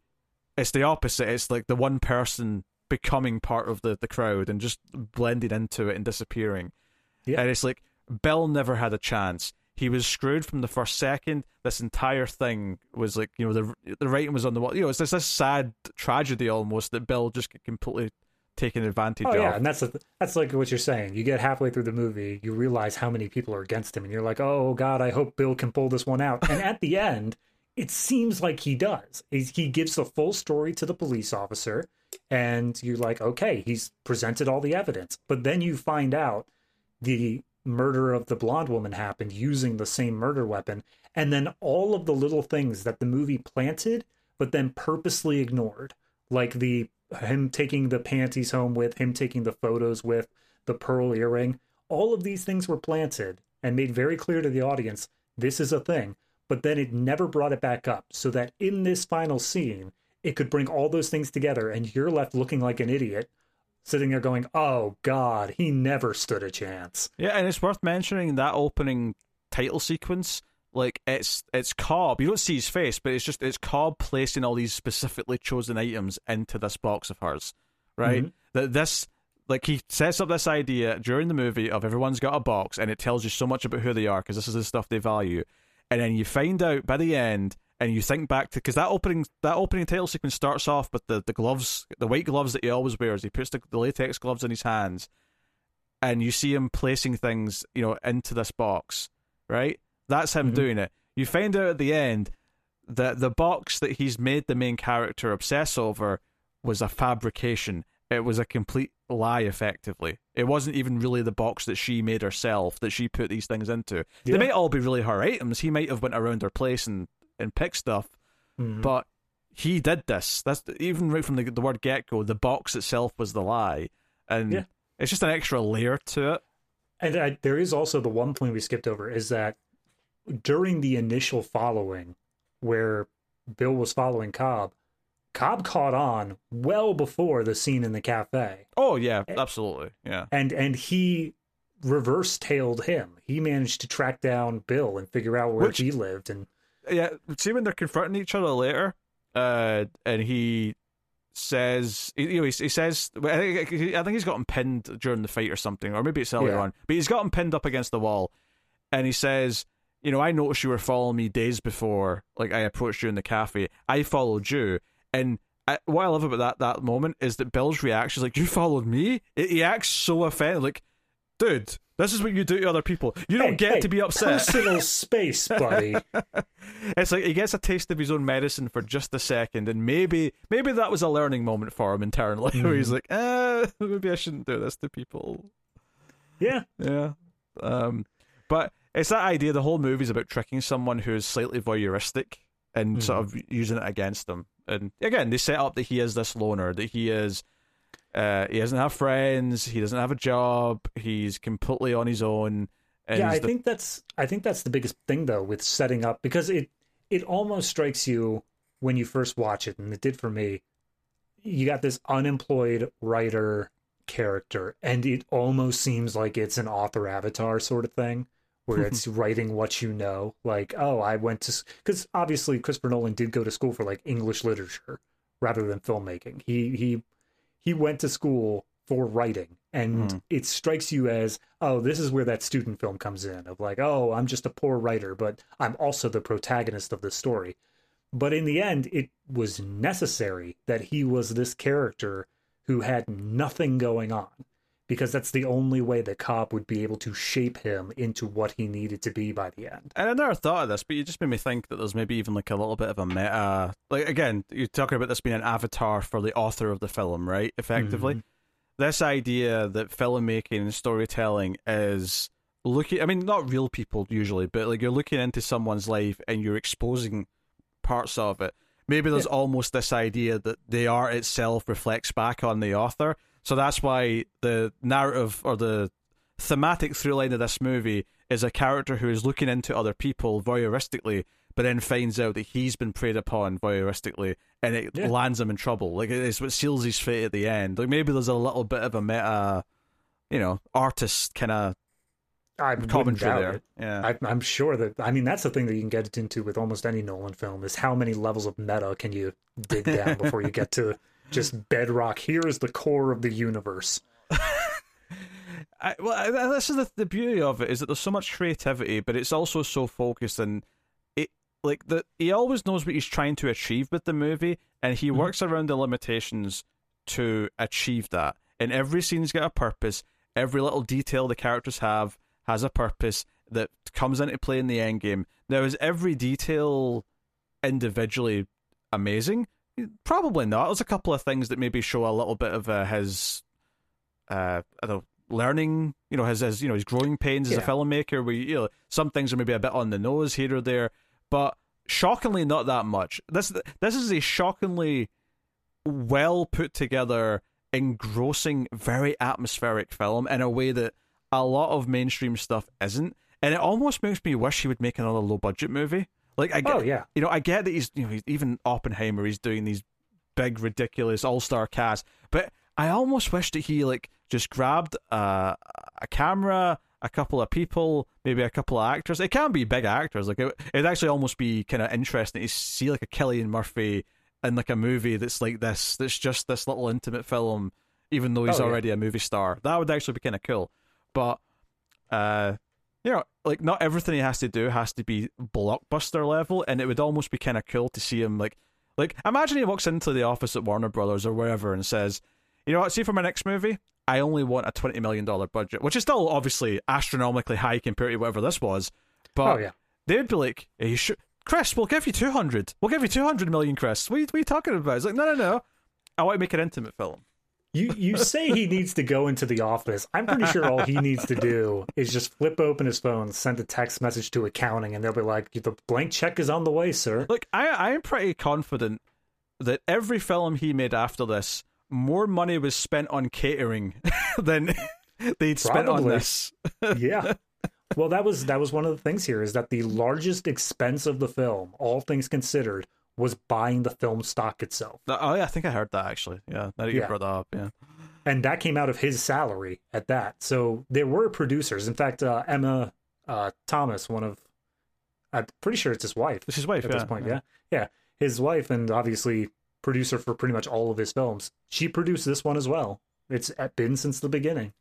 S1: it's the opposite. It's like the one person becoming part of the, the crowd and just blending into it and disappearing. Yeah. And it's like Bill never had a chance. He was screwed from the first second. This entire thing was like, you know, the the writing was on the wall. You know, it's this, this sad tragedy almost that Bill just completely taken advantage oh, of.
S2: Yeah, and that's a, that's like what you're saying. You get halfway through the movie, you realize how many people are against him, and you're like, oh god, I hope Bill can pull this one out. And at the end, it seems like he does. He gives the full story to the police officer and you're like, okay, he's presented all the evidence. But then you find out the murder of the blonde woman happened using the same murder weapon, and then all of the little things that the movie planted, but then purposely ignored, like the him taking the panties home with, him taking the photos with, the pearl earring. All of these things were planted and made very clear to the audience this is a thing, but then it never brought it back up. So that in this final scene, it could bring all those things together and you're left looking like an idiot sitting there going oh god he never stood a chance.
S1: Yeah and it's worth mentioning that opening title sequence like it's it's cobb. You don't see his face but it's just it's cobb placing all these specifically chosen items into this box of hers right? Mm-hmm. that this like he sets up this idea during the movie of everyone's got a box and it tells you so much about who they are because this is the stuff they value. And then you find out by the end and you think back to because that opening that opening title sequence starts off with the, the gloves, the white gloves that he always wears. He puts the, the latex gloves in his hands, and you see him placing things, you know, into this box. Right, that's him mm-hmm. doing it. You find out at the end that the box that he's made the main character obsess over was a fabrication. It was a complete lie, effectively. It wasn't even really the box that she made herself that she put these things into. Yeah. They might all be really her items. He might have went around her place and and pick stuff, mm-hmm. but he did this. That's even right from the, the word get go. The box itself was the lie, and yeah. it's just an extra layer to it.
S2: And I, there is also the one point we skipped over is that during the initial following, where Bill was following Cobb, Cobb caught on well before the scene in the cafe.
S1: Oh yeah, absolutely, yeah.
S2: And and he reverse tailed him. He managed to track down Bill and figure out where Which, he lived and
S1: yeah, see when they're confronting each other later, uh, and he says, you know, he, he says, I think, I think he's got him pinned during the fight or something, or maybe it's earlier yeah. on, but he's got him pinned up against the wall, and he says, you know, I noticed you were following me days before, like I approached you in the cafe. I followed you, and I, what I love about that that moment is that Bill's reaction is like, "You followed me." It, he acts so offended, like, dude, this is what you do to other people. You don't hey, get
S2: hey,
S1: to be upset.
S2: Personal space, buddy. [laughs]
S1: it's like he gets a taste of his own medicine for just a second, and maybe maybe that was a learning moment for him internally, mm. [laughs] where he's mm-hmm. like, eh, [laughs] maybe I shouldn't do this to people.
S2: Yeah,
S1: yeah. Um, but it's that idea. The whole movie is about tricking someone who's slightly voyeuristic and mm. sort of using it against them. And again, they set up that he is this loner, that he is uh, he doesn't have friends. He doesn't have a job. He's completely on his own.
S2: yeah, I the... think that's I think that's the biggest thing though with setting up because it it almost strikes you when you first watch it, and it did for me. You got this unemployed writer character, and it almost seems like it's an author avatar sort of thing where [laughs] it's writing what you know. Like, oh, I went to because obviously Christopher Nolan did go to school for like English literature rather than filmmaking. He he he went to school for writing. And mm. it strikes you as oh this is where that student film comes in of like oh i'm just a poor writer but i'm also the protagonist of the story. But in the end, it was necessary that he was this character who had nothing going on because that's the only way that Cobb would be able to shape him into what he needed to be by the end.
S1: And I never thought of this, but you just made me think that there's maybe even like a little bit of a meta. Like again, you're talking about this being an avatar for the author of the film, right? Effectively, mm-hmm. this idea that filmmaking and storytelling is looking. I mean, not real people usually, but like you're looking into someone's life and you're exposing parts of it. Maybe there's yeah. almost this idea that the art itself reflects back on the author. So that's why the narrative or the thematic through line of this movie is a character who is looking into other people voyeuristically, but then finds out that he's been preyed upon voyeuristically, and it yeah. lands him in trouble. Like it's what seals his fate at the end. Like maybe there's a little bit of a meta, you know, artist kind of
S2: I commentary there. It. Yeah, I, am sure that. I mean, that's the thing that you can get into with almost any Nolan film is how many levels of meta can you dig down before you get to just bedrock. Here is the core of the universe. [laughs]
S1: I, well, this is the, the beauty of it is that there's so much creativity, but it's also so focused and it like the he always knows what he's trying to achieve with the movie, and he mm-hmm. works around the limitations to achieve that. And every scene's got a purpose. Every little detail the characters have has a purpose that comes into play in the end game. Now, is every detail individually amazing? Probably not. There's a couple of things that maybe show a little bit of uh, his, uh, I don't know, learning. You know, his, his you know his growing pains yeah. as a filmmaker. We you know some things are maybe a bit on the nose here or there, but shockingly not that much. This this is a shockingly well put together, engrossing, very atmospheric film in a way that a lot of mainstream stuff isn't, and it almost makes me wish he would make another low budget movie. Like I get, oh, yeah. you know, I get that he's you know he's, even Oppenheimer, he's doing these big ridiculous all star cast, but I almost wish that he like just grabbed uh, a camera, a couple of people, maybe a couple of actors. It can be big actors. Like it, it'd actually almost be kind of interesting to see like a Cillian Murphy in like a movie that's like this. That's just this little intimate film, even though he's oh, already yeah. a movie star. That would actually be kind of cool but uh, you know, like not everything he has to do has to be blockbuster level, and it would almost be kind of cool to see him like, like imagine he walks into the office at Warner Brothers or wherever and says, you know what, see for my next movie, I only want a twenty million dollar budget, which is still obviously astronomically high compared to whatever this was, but oh, yeah. they'd be like, hey, you should. Chris, we'll give you 200. We'll give you 200 million, Chris. What are, you, what are you talking about? It's like, no, no, no. I want to make an intimate film.
S2: You you say he needs to go into the office. I'm pretty sure all he needs to do is just flip open his phone, send a text message to accounting, and they'll be like, "The blank check is on the way, sir."
S1: Look, I I am pretty confident that every film he made after this, more money was spent on catering [laughs] than [laughs] they'd spent on this. [laughs]
S2: yeah. Well, that was that was one of the things here is that the largest expense of the film, all things considered, was buying the film stock itself.
S1: Oh yeah, I think I heard that actually. Yeah, that you yeah. brought that up. Yeah,
S2: and that came out of his salary at that. So there were producers. In fact, uh, Emma uh, Thomas, one of, I'm pretty sure it's his wife.
S1: It's his wife
S2: at
S1: yeah,
S2: this point. Yeah. yeah, yeah, his wife, and obviously producer for pretty much all of his films. She produced this one as well. It's been since the beginning.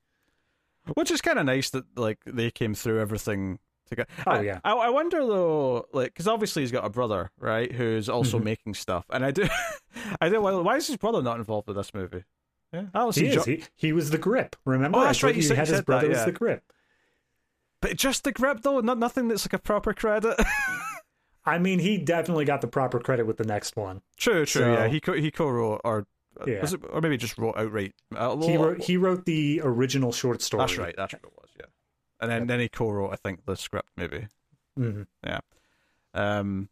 S1: Which is kind of nice that like they came through everything
S2: to Oh I, yeah.
S1: I, I wonder though, like, because obviously he's got a brother, right, who's also mm-hmm. making stuff, and I do, [laughs] I do. Why, why is his brother not involved with this movie?
S2: Yeah, he is. Jo- he, he was the grip. Remember? Oh, that's right. You, had his brother that, yeah. was the grip.
S1: But just the grip though, not nothing that's like a proper credit. [laughs]
S2: I mean, he definitely got the proper credit with the next one.
S1: True, true. So, yeah, he co- he co-wrote or uh, yeah. It, or maybe just wrote outright.
S2: Uh, he wrote he wrote the original short story.
S1: That's right. That's was and then, then he co-wrote, I think, the script maybe.
S2: Mm-hmm.
S1: Yeah. Um,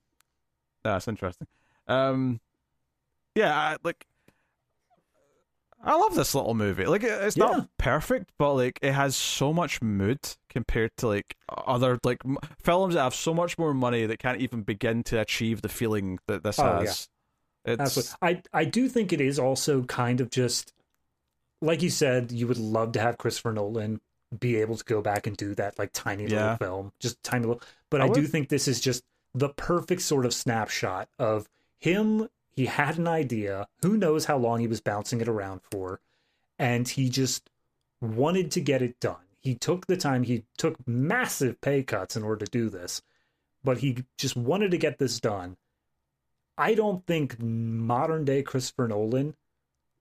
S1: that's interesting. Um, yeah, I, like I love this little movie. Like it's yeah. not perfect, but like it has so much mood compared to like other like m- films that have so much more money that can't even begin to achieve the feeling that this oh, has.
S2: Yeah. It's... Absolutely. I I do think it is also kind of just like you said. You would love to have Christopher Nolan be able to go back and do that like tiny yeah. little film, just tiny little. But I, I do think this is just the perfect sort of snapshot of him. He had an idea. Who knows how long he was bouncing it around for, and he just wanted to get it done. He took the time. He took massive pay cuts in order to do this, but he just wanted to get this done. I don't think modern day Christopher Nolan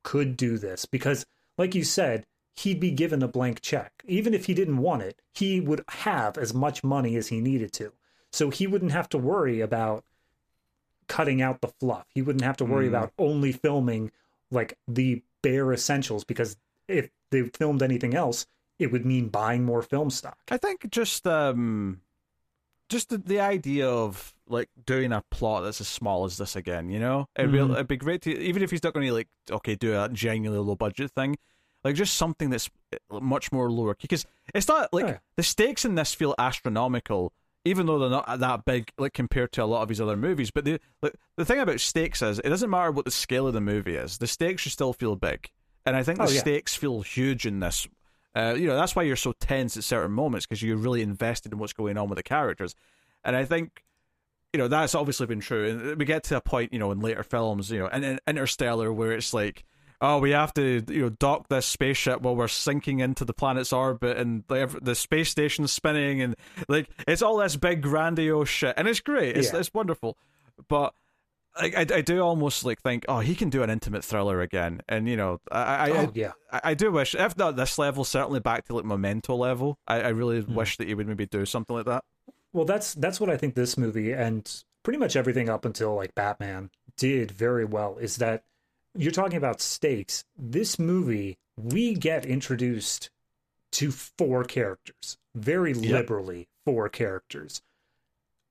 S2: could do this because, like you said, he'd be given a blank check. Even if he didn't want it, he would have as much money as he needed to. So he wouldn't have to worry about cutting out the fluff. He wouldn't have to worry mm. about only filming like the bare essentials because if they filmed anything else, it would mean buying more film stock.
S1: I think just um just the, the idea of like doing a plot that's as small as this again, you know? It'd, be, it'd be great to even if he's not going to like okay do a genuinely low budget thing, like just something that's uh, much more lower because it's not like yeah. the stakes in this feel astronomical even though they're not that big like compared to a lot of his other movies but the like, the thing about stakes is it doesn't matter what the scale of the movie is the stakes should still feel big and i think the oh, yeah. stakes feel huge in this uh, you know that's why you're so tense at certain moments because you're really invested in what's going on with the characters and i think you know that's obviously been true and we get to a point you know in later films you know and in interstellar where it's like oh, we have to you know dock this spaceship while we're sinking into the planet's orbit, and like, the space station's spinning, and like it's all this big grandiose shit, and it's great, it's yeah. it's wonderful, but. I, I, I do almost like think oh he can do an intimate thriller again and you know I I, oh, yeah. I, I do wish if not this level certainly back to like memento level I, I really mm. wish that he would maybe do something like that
S2: well that's that's what I think this movie and pretty much everything up until like Batman did very well is that you're talking about stakes. This movie, we get introduced to four characters, very yep. liberally four characters.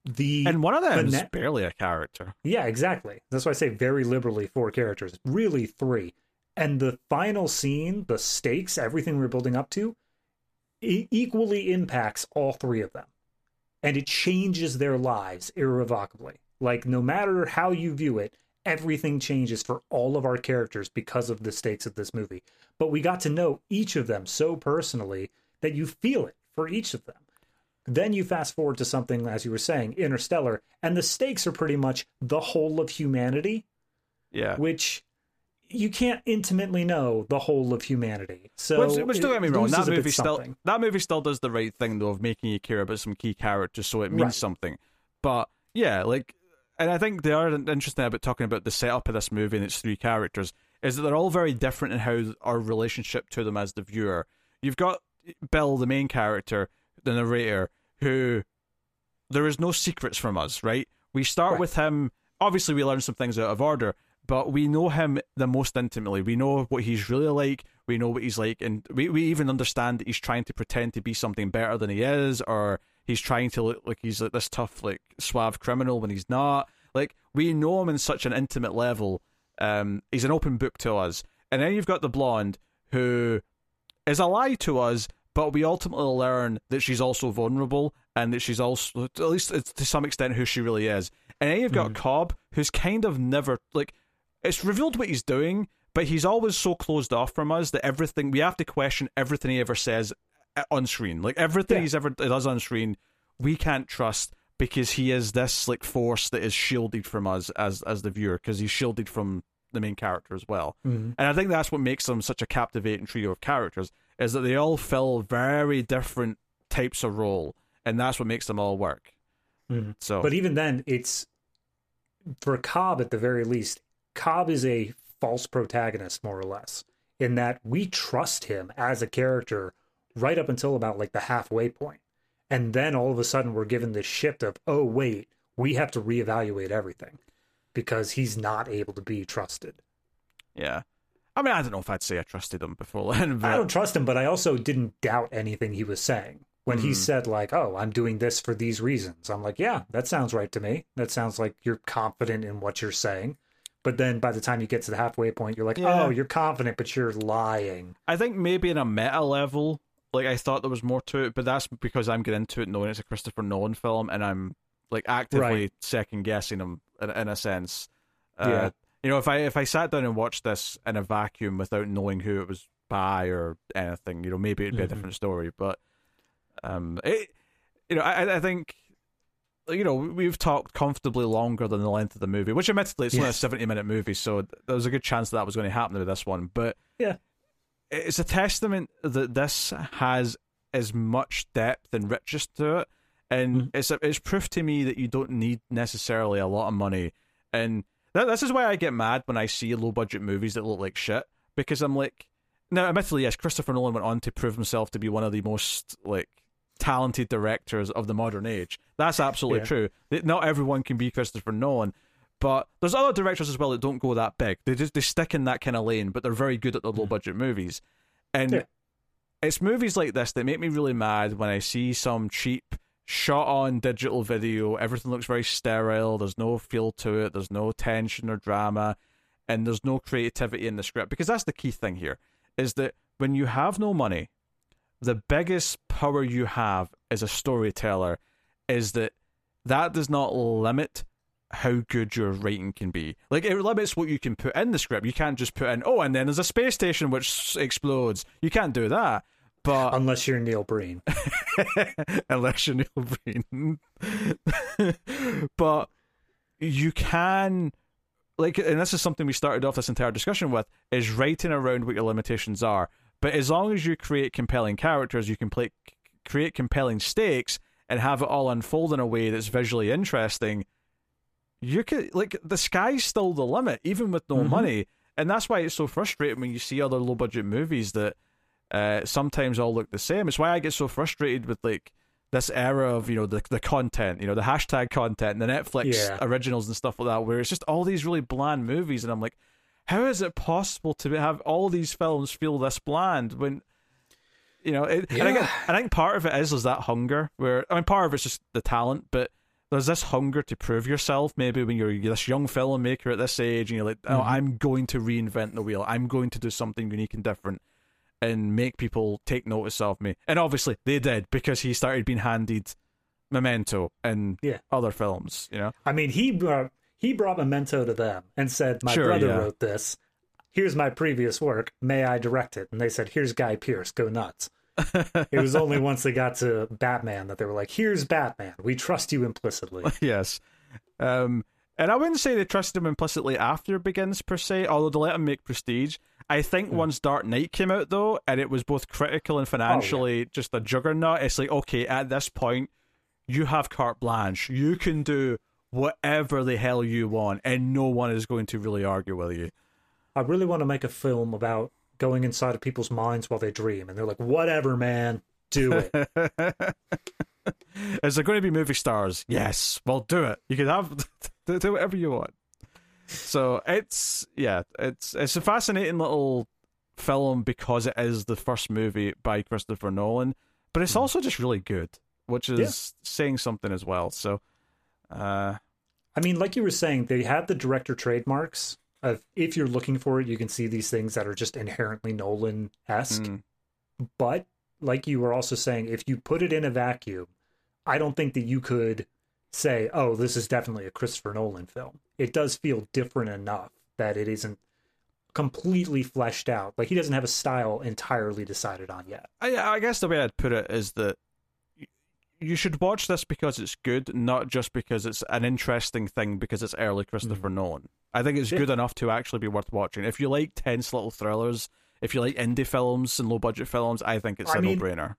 S2: The
S1: and one of them is barely a character.
S2: Yeah, exactly. That's why I say very liberally four characters. Really three. And the final scene, the stakes, everything we're building up to, equally impacts all three of them. And it changes their lives irrevocably. Like no matter how you view it, everything changes for all of our characters because of the stakes of this movie. But we got to know each of them so personally that you feel it for each of them. Then you fast forward to something, as you were saying, Interstellar, and the stakes are pretty much the whole of humanity.
S1: Yeah.
S2: Which you can't intimately know the whole of humanity. So,
S1: which, which don't get me wrong, that movie still that movie still does the right thing though of making you care about some key characters, so it means right. something. But yeah, like and I think the other interesting about talking about the setup of this movie and its three characters is that they're all very different in how our relationship to them as the viewer. You've got Bill, the main character, the narrator, who there is no secrets from us, right? We start right. with him. Obviously, we learn some things out of order, but we know him the most intimately. We know what he's really like. We know what he's like, and we, we even understand that he's trying to pretend to be something better than he is, or he's trying to look like he's like this tough, like suave criminal when he's not. Like we know him in such an intimate level. Um, he's an open book to us, and then you've got the blonde who is a lie to us, but we ultimately learn that she's also vulnerable and that she's also, at least to some extent, who she really is. And then you've got mm. Cobb, who's kind of never like it's revealed what he's doing, but he's always so closed off from us that everything we have to question everything he ever says on screen. Like everything yeah. he's ever does on screen, we can't trust because he is this like force that is shielded from us as as the viewer because he's shielded from the main character as well. Mm-hmm. And I think that's what makes them such a captivating trio of characters is that they all fill very different types of role, and that's what makes them all work.
S2: Mm-hmm. So, but even then, it's for Cobb at the very least. Cobb is a false protagonist, more or less, in that we trust him as a character right up until about like the halfway point. And then all of a sudden we're given this shift of, oh, wait, we have to reevaluate everything because he's not able to be trusted.
S1: Yeah. I mean, I don't know if I'd say I trusted him before then. But...
S2: I don't trust him, but I also didn't doubt anything he was saying. When mm. he hmm. said, like, oh, I'm doing this for these reasons, I'm like, yeah, that sounds right to me. That sounds like you're confident in what you're saying. But then by the time you get to the halfway point, you're like, yeah. oh, you're confident, but you're lying.
S1: I think maybe in a meta level, like I thought there was more to it, but that's because I'm getting into it knowing it's a Christopher Nolan film, and I'm like actively right. second guessing him in, in a sense. Uh, yeah. You know, if I if I sat down and watched this in a vacuum without knowing who it was by or anything, you know, maybe it'd be mm-hmm. a different story. But um, it, you know, I I think you know, we've talked comfortably longer than the length of the movie, which admittedly it's yes. only a 70 minute movie, so there was a good chance that, that was going to happen with this one. But
S2: yeah,
S1: it's a testament that this has as much depth and richness to it, and mm-hmm. it's a, it's proof to me that you don't need necessarily a lot of money. And this is why I get mad when I see low budget movies that look like shit because I'm like, now admittedly, yes, Christopher Nolan went on to prove himself to be one of the most like talented directors of the modern age. That's absolutely yeah. true. Not everyone can be Christopher Nolan, but there's other directors as well that don't go that big. They just they stick in that kind of lane, but they're very good at the low mm. budget movies. And yeah. it's movies like this that make me really mad when I see some cheap shot on digital video. Everything looks very sterile. There's no feel to it. There's no tension or drama, and there's no creativity in the script. Because that's the key thing here: is that when you have no money, the biggest power you have as a storyteller is that that does not limit how good your writing can be. Like it limits what you can put in the script. You can't just put in, oh, and then there's a space station which explodes. You can't do that. But
S2: unless you're Neil Breen, [laughs]
S1: unless you're Neil Breen, [laughs] but you can like, and this is something we started off this entire discussion with: is writing around what your limitations are. But as long as you create compelling characters, you can play, create compelling stakes and have it all unfold in a way that's visually interesting. You could like the sky's still the limit, even with no mm-hmm. money, and that's why it's so frustrating when you see other low budget movies that uh, sometimes all look the same. It's why I get so frustrated with like this era of you know the the content, you know the hashtag content, and the Netflix yeah. originals and stuff like that, where it's just all these really bland movies, and I'm like, how is it possible to have all these films feel this bland when? You know, it, yeah. and again, I think part of it is is that hunger. Where I mean, part of it's just the talent, but there's this hunger to prove yourself. Maybe when you're this young filmmaker at this age, and you're like, "Oh, mm-hmm. I'm going to reinvent the wheel. I'm going to do something unique and different." and make people take notice of me. And obviously they did because he started being handed Memento and yeah. other films. You know,
S2: I mean, he brought he brought Memento to them and said, "My sure, brother yeah. wrote this. Here's my previous work. May I direct it?" And they said, "Here's Guy Pearce. Go nuts." [laughs] it was only once they got to Batman that they were like, "Here's Batman. We trust you implicitly." [laughs]
S1: yes. Um, and I wouldn't say they trusted him implicitly after Begins per se, although they let him make Prestige. I think mm. once Dark Knight came out though, and it was both critical and financially oh, yeah. just a juggernaut, it's like okay, at this point, you have carte blanche. You can do whatever the hell you want, and no one is going to really argue with you.
S2: I really want to make a film about going inside of people's minds while they dream, and they're like, "Whatever, man, do it." [laughs]
S1: is there going to be movie stars? Yes. Well, do it. You can have [laughs] do whatever you want so it's yeah, it's it's a fascinating little film because it is the first movie by Christopher Nolan, but it's hmm. also just really good, which is yeah. saying something as well. So, uh,
S2: I mean, like you were saying, they had the director trademarks. Of if you're looking for it, you can see these things that are just inherently Nolan esque. Mm. But like you were also saying, if you put it in a vacuum, I don't think that you could say, "Oh, this is definitely a Christopher Nolan film." It does feel different enough that it isn't completely fleshed out. Like he doesn't have a style entirely decided on yet.
S1: I, I guess the way I'd put it is that you should watch this because it's good, not just because it's an interesting thing because it's early Christopher mm. Nolan. I think it's good enough to actually be worth watching. If you like tense little thrillers, if you like indie films and low budget films, I think it's I a no brainer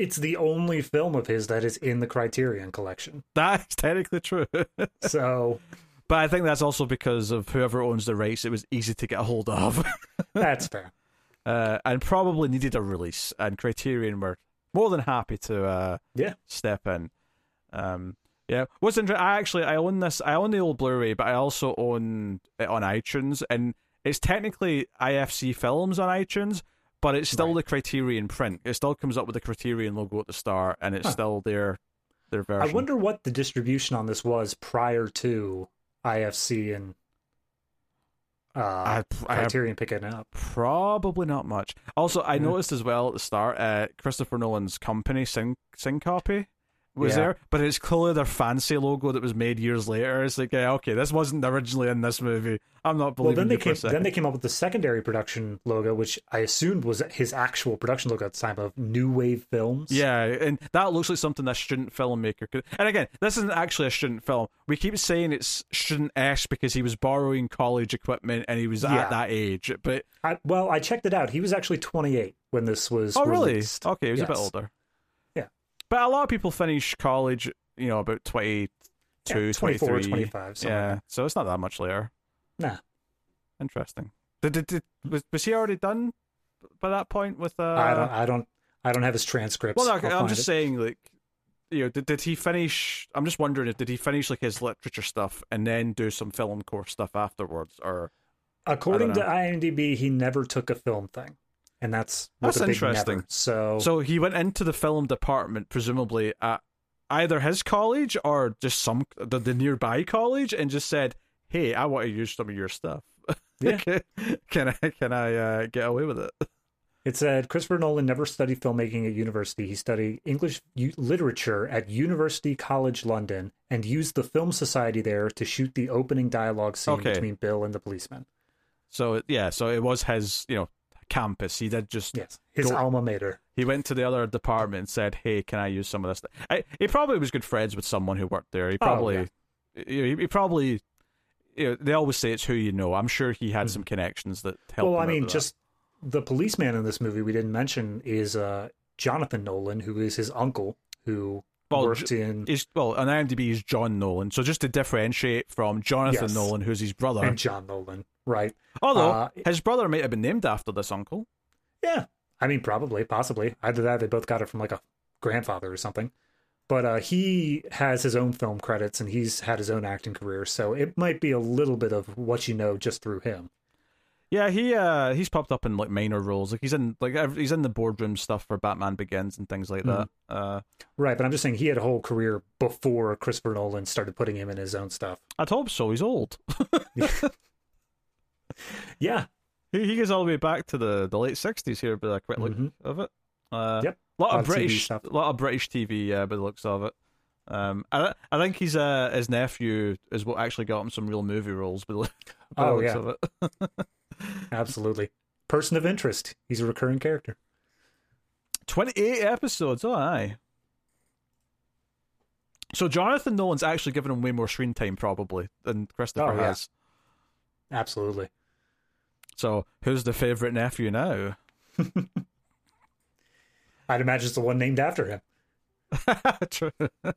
S2: it's the only film of his that is in the Criterion collection.
S1: That's technically true. [laughs]
S2: so,
S1: but I think that's also because of whoever owns the rights. It was easy to get a hold of. [laughs]
S2: that's fair.
S1: Uh, and probably needed a release, and Criterion were more than happy to uh,
S2: yeah
S1: step in. Um, yeah, what's interesting? I actually I own this. I own the old Blu-ray, but I also own it on iTunes, and it's technically IFC Films on iTunes but it's still right. the Criterion print. It still comes up with the Criterion logo at the start, and it's huh. still their their version.
S2: I wonder what the distribution on this was prior to IFC and uh, I, I Criterion picking it up.
S1: Probably not much. Also, I noticed as well at the start, uh, Christopher Nolan's company, Syn- Syncopy, was yeah. there, but it's clearly their fancy logo that was made years later. It's like, yeah, okay, this wasn't originally in this movie. I'm not believing. Well, then
S2: they came. Then they came up with the secondary production logo, which I assumed was his actual production logo at the time of New Wave Films.
S1: Yeah, and that looks like something a student filmmaker could. And again, this isn't actually a student film. We keep saying it's student esque because he was borrowing college equipment and he was yeah. at that age. But
S2: I, well, I checked it out. He was actually 28 when this was.
S1: Oh,
S2: released.
S1: really? Okay, he was yes. a bit older. But a lot of people finish college, you know, about 22, yeah, 23.
S2: 25.
S1: Yeah, so it's not that much later.
S2: Nah.
S1: Interesting. Did, did, did was, was he already done by that point with? Uh...
S2: I don't. I don't. I don't have his transcripts.
S1: Well, no, I'm just it. saying, like, you know, did, did he finish? I'm just wondering if did he finish like his literature stuff and then do some film course stuff afterwards, or
S2: according to IMDb, he never took a film thing, and that's
S1: that's interesting.
S2: Never. So,
S1: so he went into the film department, presumably at either his college or just some the, the nearby college, and just said, "Hey, I want to use some of your stuff. [laughs]
S2: Yeah.
S1: can I can I uh, get away with it?"
S2: It said Christopher Nolan never studied filmmaking at university. He studied English literature at University College London and used the Film Society there to shoot the opening dialogue scene okay. between Bill and the policeman.
S1: So yeah, so it was his, you know, campus. He did just
S2: yes, his go, alma mater.
S1: He went to the other department and said, "Hey, can I use some of this?" I, he probably was good friends with someone who worked there. He oh, probably, oh, yeah. he, he, probably, you know, they always say it's who you know. I'm sure he had mm-hmm. some connections that helped.
S2: Well,
S1: I
S2: mean, just the policeman in this movie we didn't mention is uh, Jonathan Nolan, who is his uncle, who well, worked in.
S1: Is, well, on IMDb is John Nolan. So just to differentiate from Jonathan yes. Nolan, who's his brother,
S2: and John Nolan, right?
S1: Although uh, his brother might have been named after this uncle.
S2: Yeah, I mean, probably, possibly. Either that, they both got it from like a grandfather or something. But uh, he has his own film credits and he's had his own acting career, so it might be a little bit of what you know just through him.
S1: Yeah, he uh he's popped up in like minor roles. Like he's in like he's in the boardroom stuff for Batman Begins and things like that. Mm. Uh,
S2: right, but I'm just saying he had a whole career before Christopher Nolan started putting him in his own stuff.
S1: I'd hope so. He's old. [laughs] [laughs]
S2: yeah,
S1: he, he goes all the way back to the, the late '60s here, by a quick look mm-hmm. of it. Uh,
S2: yep,
S1: a lot of British, a lot of British TV, yeah, by the looks of it. Um, I I think he's uh his nephew is what actually got him some real movie roles, by the, [laughs] by oh, yeah. of it. [laughs]
S2: Absolutely. Person of interest. He's a recurring character.
S1: 28 episodes. Oh, aye. So Jonathan Nolan's actually given him way more screen time, probably, than Christopher oh, yeah. has.
S2: Absolutely.
S1: So, who's the favorite nephew now? [laughs]
S2: I'd imagine it's the one named after him. [laughs]
S1: True. [laughs]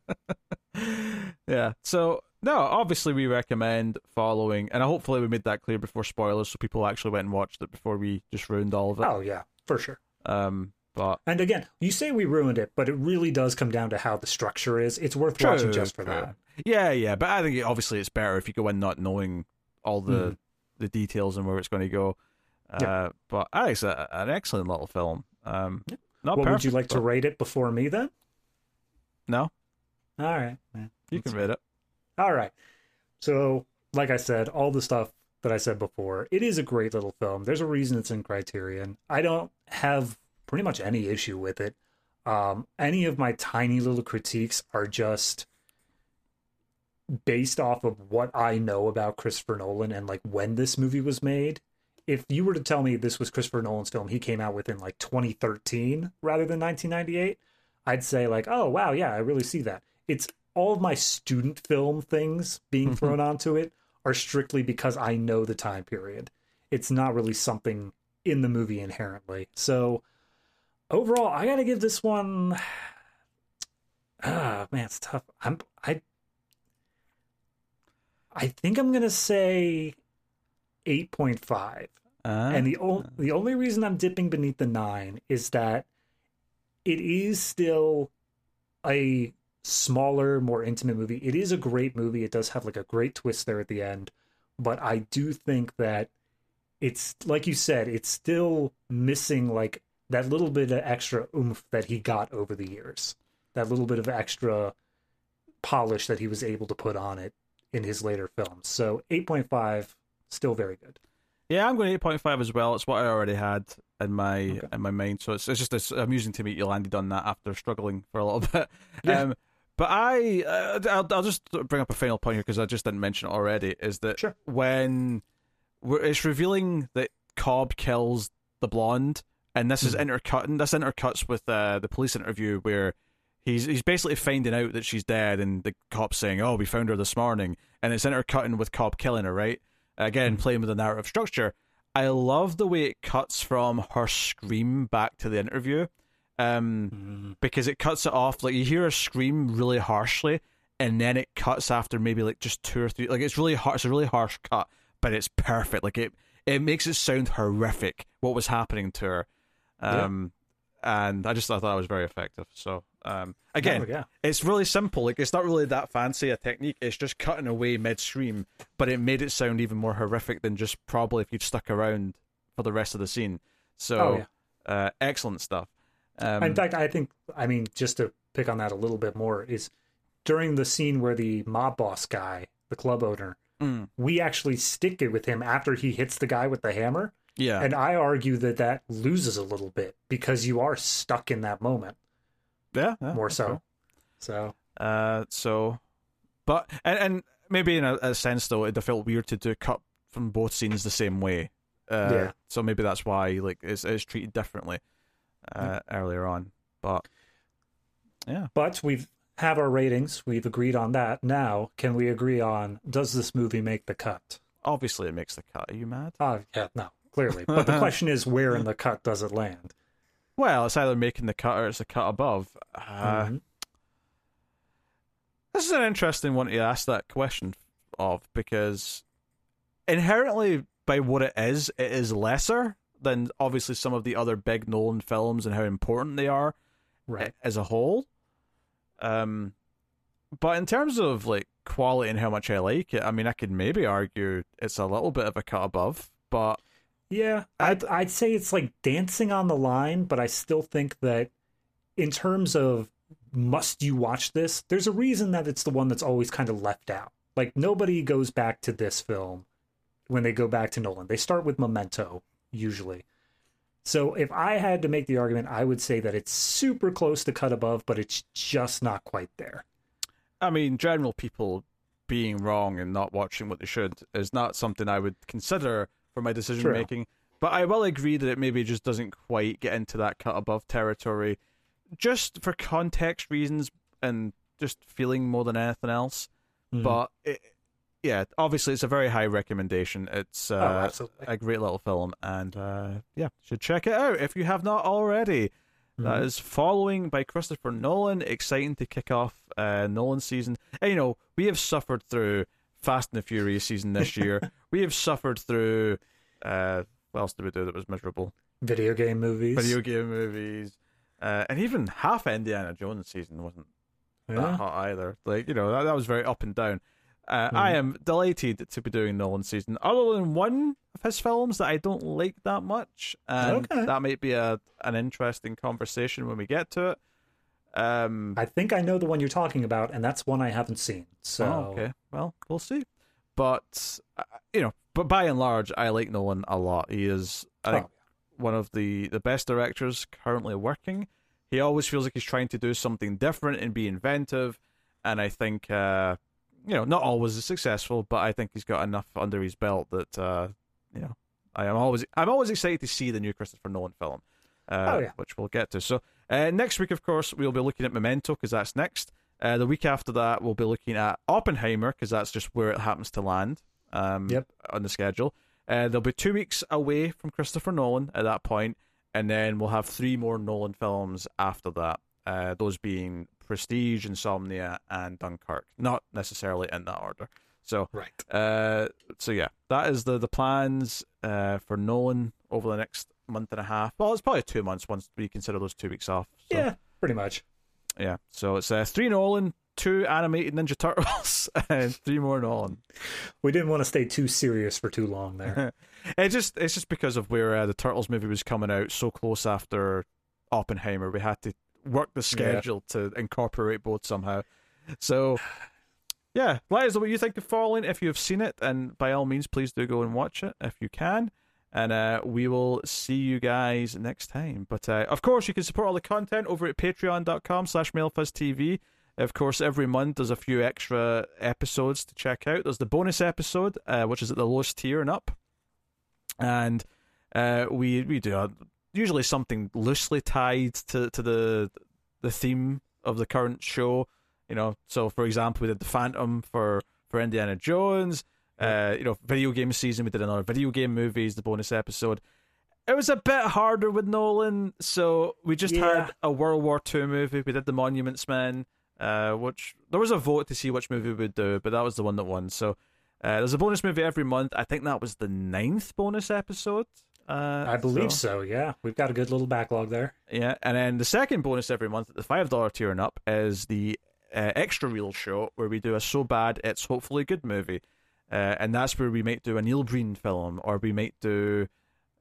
S1: yeah. So, no, obviously we recommend following, and hopefully we made that clear before spoilers, so people actually went and watched it before we just ruined all of it.
S2: Oh yeah, for sure.
S1: Um, but
S2: and again, you say we ruined it, but it really does come down to how the structure is. It's worth true, watching just for true. that.
S1: Yeah, yeah, but I think obviously it's better if you go in not knowing all the mm. The details and where it's going to go. Uh, yeah. But I think it's a, an excellent little film. Um, yeah. not
S2: well,
S1: perfect,
S2: would you like
S1: but...
S2: to rate it before me then?
S1: No.
S2: All right,
S1: man. You can rate it.
S2: All right. So, like I said, all the stuff that I said before, it is a great little film. There's a reason it's in Criterion. I don't have pretty much any issue with it. Um, any of my tiny little critiques are just based off of what I know about Christopher Nolan and like when this movie was made. If you were to tell me this was Christopher Nolan's film he came out with in like 2013 rather than 1998, I'd say like, "Oh, wow, yeah, I really see that." It's all of my student film things being mm-hmm. thrown onto it are strictly because I know the time period. It's not really something in the movie inherently. So overall, I got to give this one. [sighs] Ah, man, it's tough. I'm I. I think I'm gonna say eight point five, uh, and the o- the only reason I'm dipping beneath the nine is that it is still a smaller, more intimate movie. It is a great movie. It does have like a great twist there at the end, but I do think that it's like you said, it's still missing like that little bit of extra oomph that he got over the years. That little bit of extra polish that he was able to put on it in his later films. So 8.5 still very good.
S1: Yeah, I'm going 8.5 as well. It's what I already had in my okay. in my mind. So it's it's just it's amusing to me you landed on that after struggling for a little [laughs] bit. Yeah. Um, but I, uh, I'll, I'll, just bring up a final point here because I just didn't mention it already. Is that
S2: sure.
S1: when it's revealing that Cobb kills the blonde, and this mm is hmm. intercutting. This intercuts with uh, the police interview where he's he's basically finding out that she's dead, and the cop's saying, "Oh, we found her this morning," and it's intercutting with Cobb killing her. Right, again, mm playing with the narrative structure. I love the way it cuts from her scream back to the interview um, mm. because it cuts it off. Like you hear her scream really harshly, and then it cuts after maybe like just two or three. Like it's really harsh. It's a really harsh cut, but it's perfect. Like it, it makes it sound horrific what was happening to her. Um, yeah. and I just I thought that was very effective. So, um, again, yeah. it's really simple. Like it's not really that fancy a technique. It's just cutting away midstream, but it made it sound even more horrific than just probably if you'd stuck around for the rest of the scene. So, oh, yeah. uh, excellent stuff.
S2: Um, In fact, I think, I mean, just to pick on that a little bit more, is during the scene where the mob boss guy, the club owner, mm. we actually stick it with him after he hits the guy with the hammer.
S1: Yeah.
S2: And I argue that that loses a little bit because you are stuck in that moment.
S1: Yeah. yeah
S2: more so. So.
S1: Uh, so, but, and, and maybe in a, a sense though, it felt weird to do cut from both scenes the same way. Uh, yeah. So maybe that's why like it's, it's treated differently uh, earlier on. But yeah.
S2: But we've have our ratings. We've agreed on that. Now, can we agree on does this movie make the cut?
S1: Obviously, it makes the cut. Are you mad?
S2: Oh, uh, yeah, no, clearly. But the [laughs] question is, where in the cut does it land?
S1: Well, it's either making the cut or it's a cut above. Uh, mm-hmm. This is an interesting one to ask that question of because inherently, by what it is, it is lesser than obviously some of the other big Nolan films and how important they are
S2: right.
S1: as a whole. Um, but in terms of like quality and how much I like it, I mean, I could maybe argue it's a little bit of a cut above, but
S2: yeah, I'd I'd say it's like dancing on the line, but I still think that in terms of must you watch this, there's a reason that it's the one that's always kind of left out. Like nobody goes back to this film when they go back to Nolan. They start with Memento usually. So if I had to make the argument, I would say that it's super close to cut above, but it's just not quite there.
S1: I mean, general people being wrong and not watching what they should is not something I would consider for my decision making. But I will agree that it maybe just doesn't quite get into that cut above territory, just for context reasons and just feeling more than anything else. Mm-hmm. But it, yeah, obviously it's a very high recommendation. It's uh, oh, a great little film, and uh, yeah, should check it out if you have not already. Mm-hmm. That is following by Christopher Nolan. Exciting to kick off uh, Nolan season. And, you know, we have suffered through Fast and the Furious season this [laughs] year. we have suffered through. Uh, what else did we do that was miserable?
S2: Video game movies.
S1: Video game movies. Uh, and even half Indiana Jones season wasn't yeah. that hot either. Like, you know, that, that was very up and down. Uh, mm-hmm. I am delighted to be doing Nolan season, other than one of his films that I don't like that much, and okay. that might be a an interesting conversation when we get to it. Um,
S2: I think I know the one you're talking about, and that's one I haven't seen. So
S1: oh, okay, well, we'll see. But uh, you know, but by and large, I like Nolan a lot. He is, I think, oh. one of the the best directors currently working. He always feels like he's trying to do something different and be inventive, and I think. Uh, you know, not always successful, but I think he's got enough under his belt that uh, you know, I am always I'm always excited to see the new Christopher Nolan film, uh, oh, yeah. which we'll get to. So uh, next week, of course, we'll be looking at Memento because that's next. Uh, the week after that, we'll be looking at Oppenheimer because that's just where it happens to land. Um,
S2: yep.
S1: on the schedule. Uh, there'll be two weeks away from Christopher Nolan at that point, and then we'll have three more Nolan films after that. Uh, those being Prestige, Insomnia, and Dunkirk. Not necessarily in that order. So
S2: right.
S1: Uh, so yeah, that is the the plans uh, for Nolan over the next month and a half. Well, it's probably two months once we consider those two weeks off.
S2: So, yeah, pretty much.
S1: Yeah. So it's uh, three Nolan, two animated Ninja Turtles, [laughs] and three more Nolan.
S2: We didn't want to stay too serious for too long there. [laughs]
S1: it just it's just because of where uh, the Turtles movie was coming out so close after Oppenheimer. We had to work the schedule yeah. to incorporate both somehow. So, yeah, let us know what you think of Following if you've seen it, and by all means, please do go and watch it if you can. And uh, we will see you guys next time. But uh, of course, you can support all the content over at patreon.com slash mildfuzztv. Of course, every month there's a few extra episodes to check out. There's the bonus episode, uh, which is at the lowest tier and up. And uh, we we do usually something loosely tied to, to the the theme of the current show. You know, so for example, we did the Phantom for for Indiana Jones. Uh, you know, video game season. We did another video game movies, the bonus episode. It was a bit harder with Nolan, so we just yeah. had a World War II movie. We did the Monuments Men, uh, which there was a vote to see which movie we'd do, but that was the one that won. So Uh, there's a bonus movie every month. I think that was the ninth bonus episode. Uh,
S2: I believe so. so. Yeah, we've got a good little backlog there.
S1: Yeah, and then the second bonus every month the five dollar tier and up is the uh, extra reel show where we do a so bad it's hopefully good movie, uh, and that's where we might do a Neil Breen film or we might do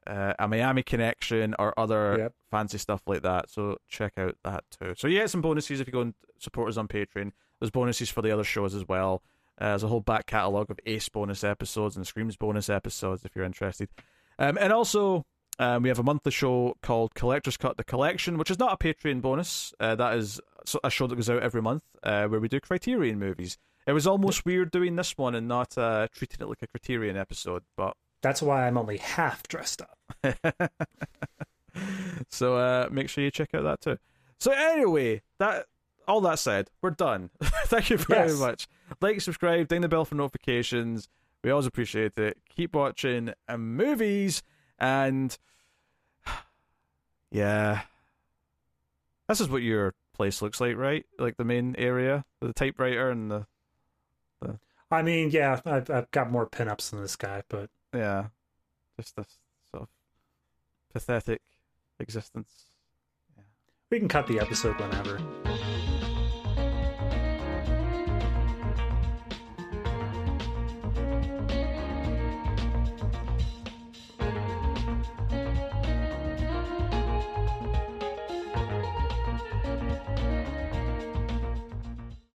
S1: uh, a Miami Connection or other yep. fancy stuff like that. So check out that too. So yeah, some bonuses if you go and support us on Patreon. There's bonuses for the other shows as well. Uh, there's a whole back catalogue of Ace bonus episodes and Screams bonus episodes if you're interested. Um, and also, um, we have a monthly show called Collector's Cut the Collection, which is not a Patreon bonus. Uh, that is a show that goes out every month uh, where we do Criterion movies. It was almost weird doing this one and not uh, treating it like a Criterion episode, but
S2: that's why I'm only half dressed up. [laughs]
S1: so uh, make sure you check out that too. So anyway, that all that said, we're done. [laughs] Thank you very yes. much. Like, subscribe, ding the bell for notifications. We always appreciate it. Keep watching uh, movies, and [sighs] yeah, this is what your place looks like, right? Like the main area, the typewriter, and the.
S2: The... I mean, yeah, I've, I've got more pinups than this guy, but
S1: yeah, just this sort of pathetic existence.
S2: Yeah. We can cut the episode whenever.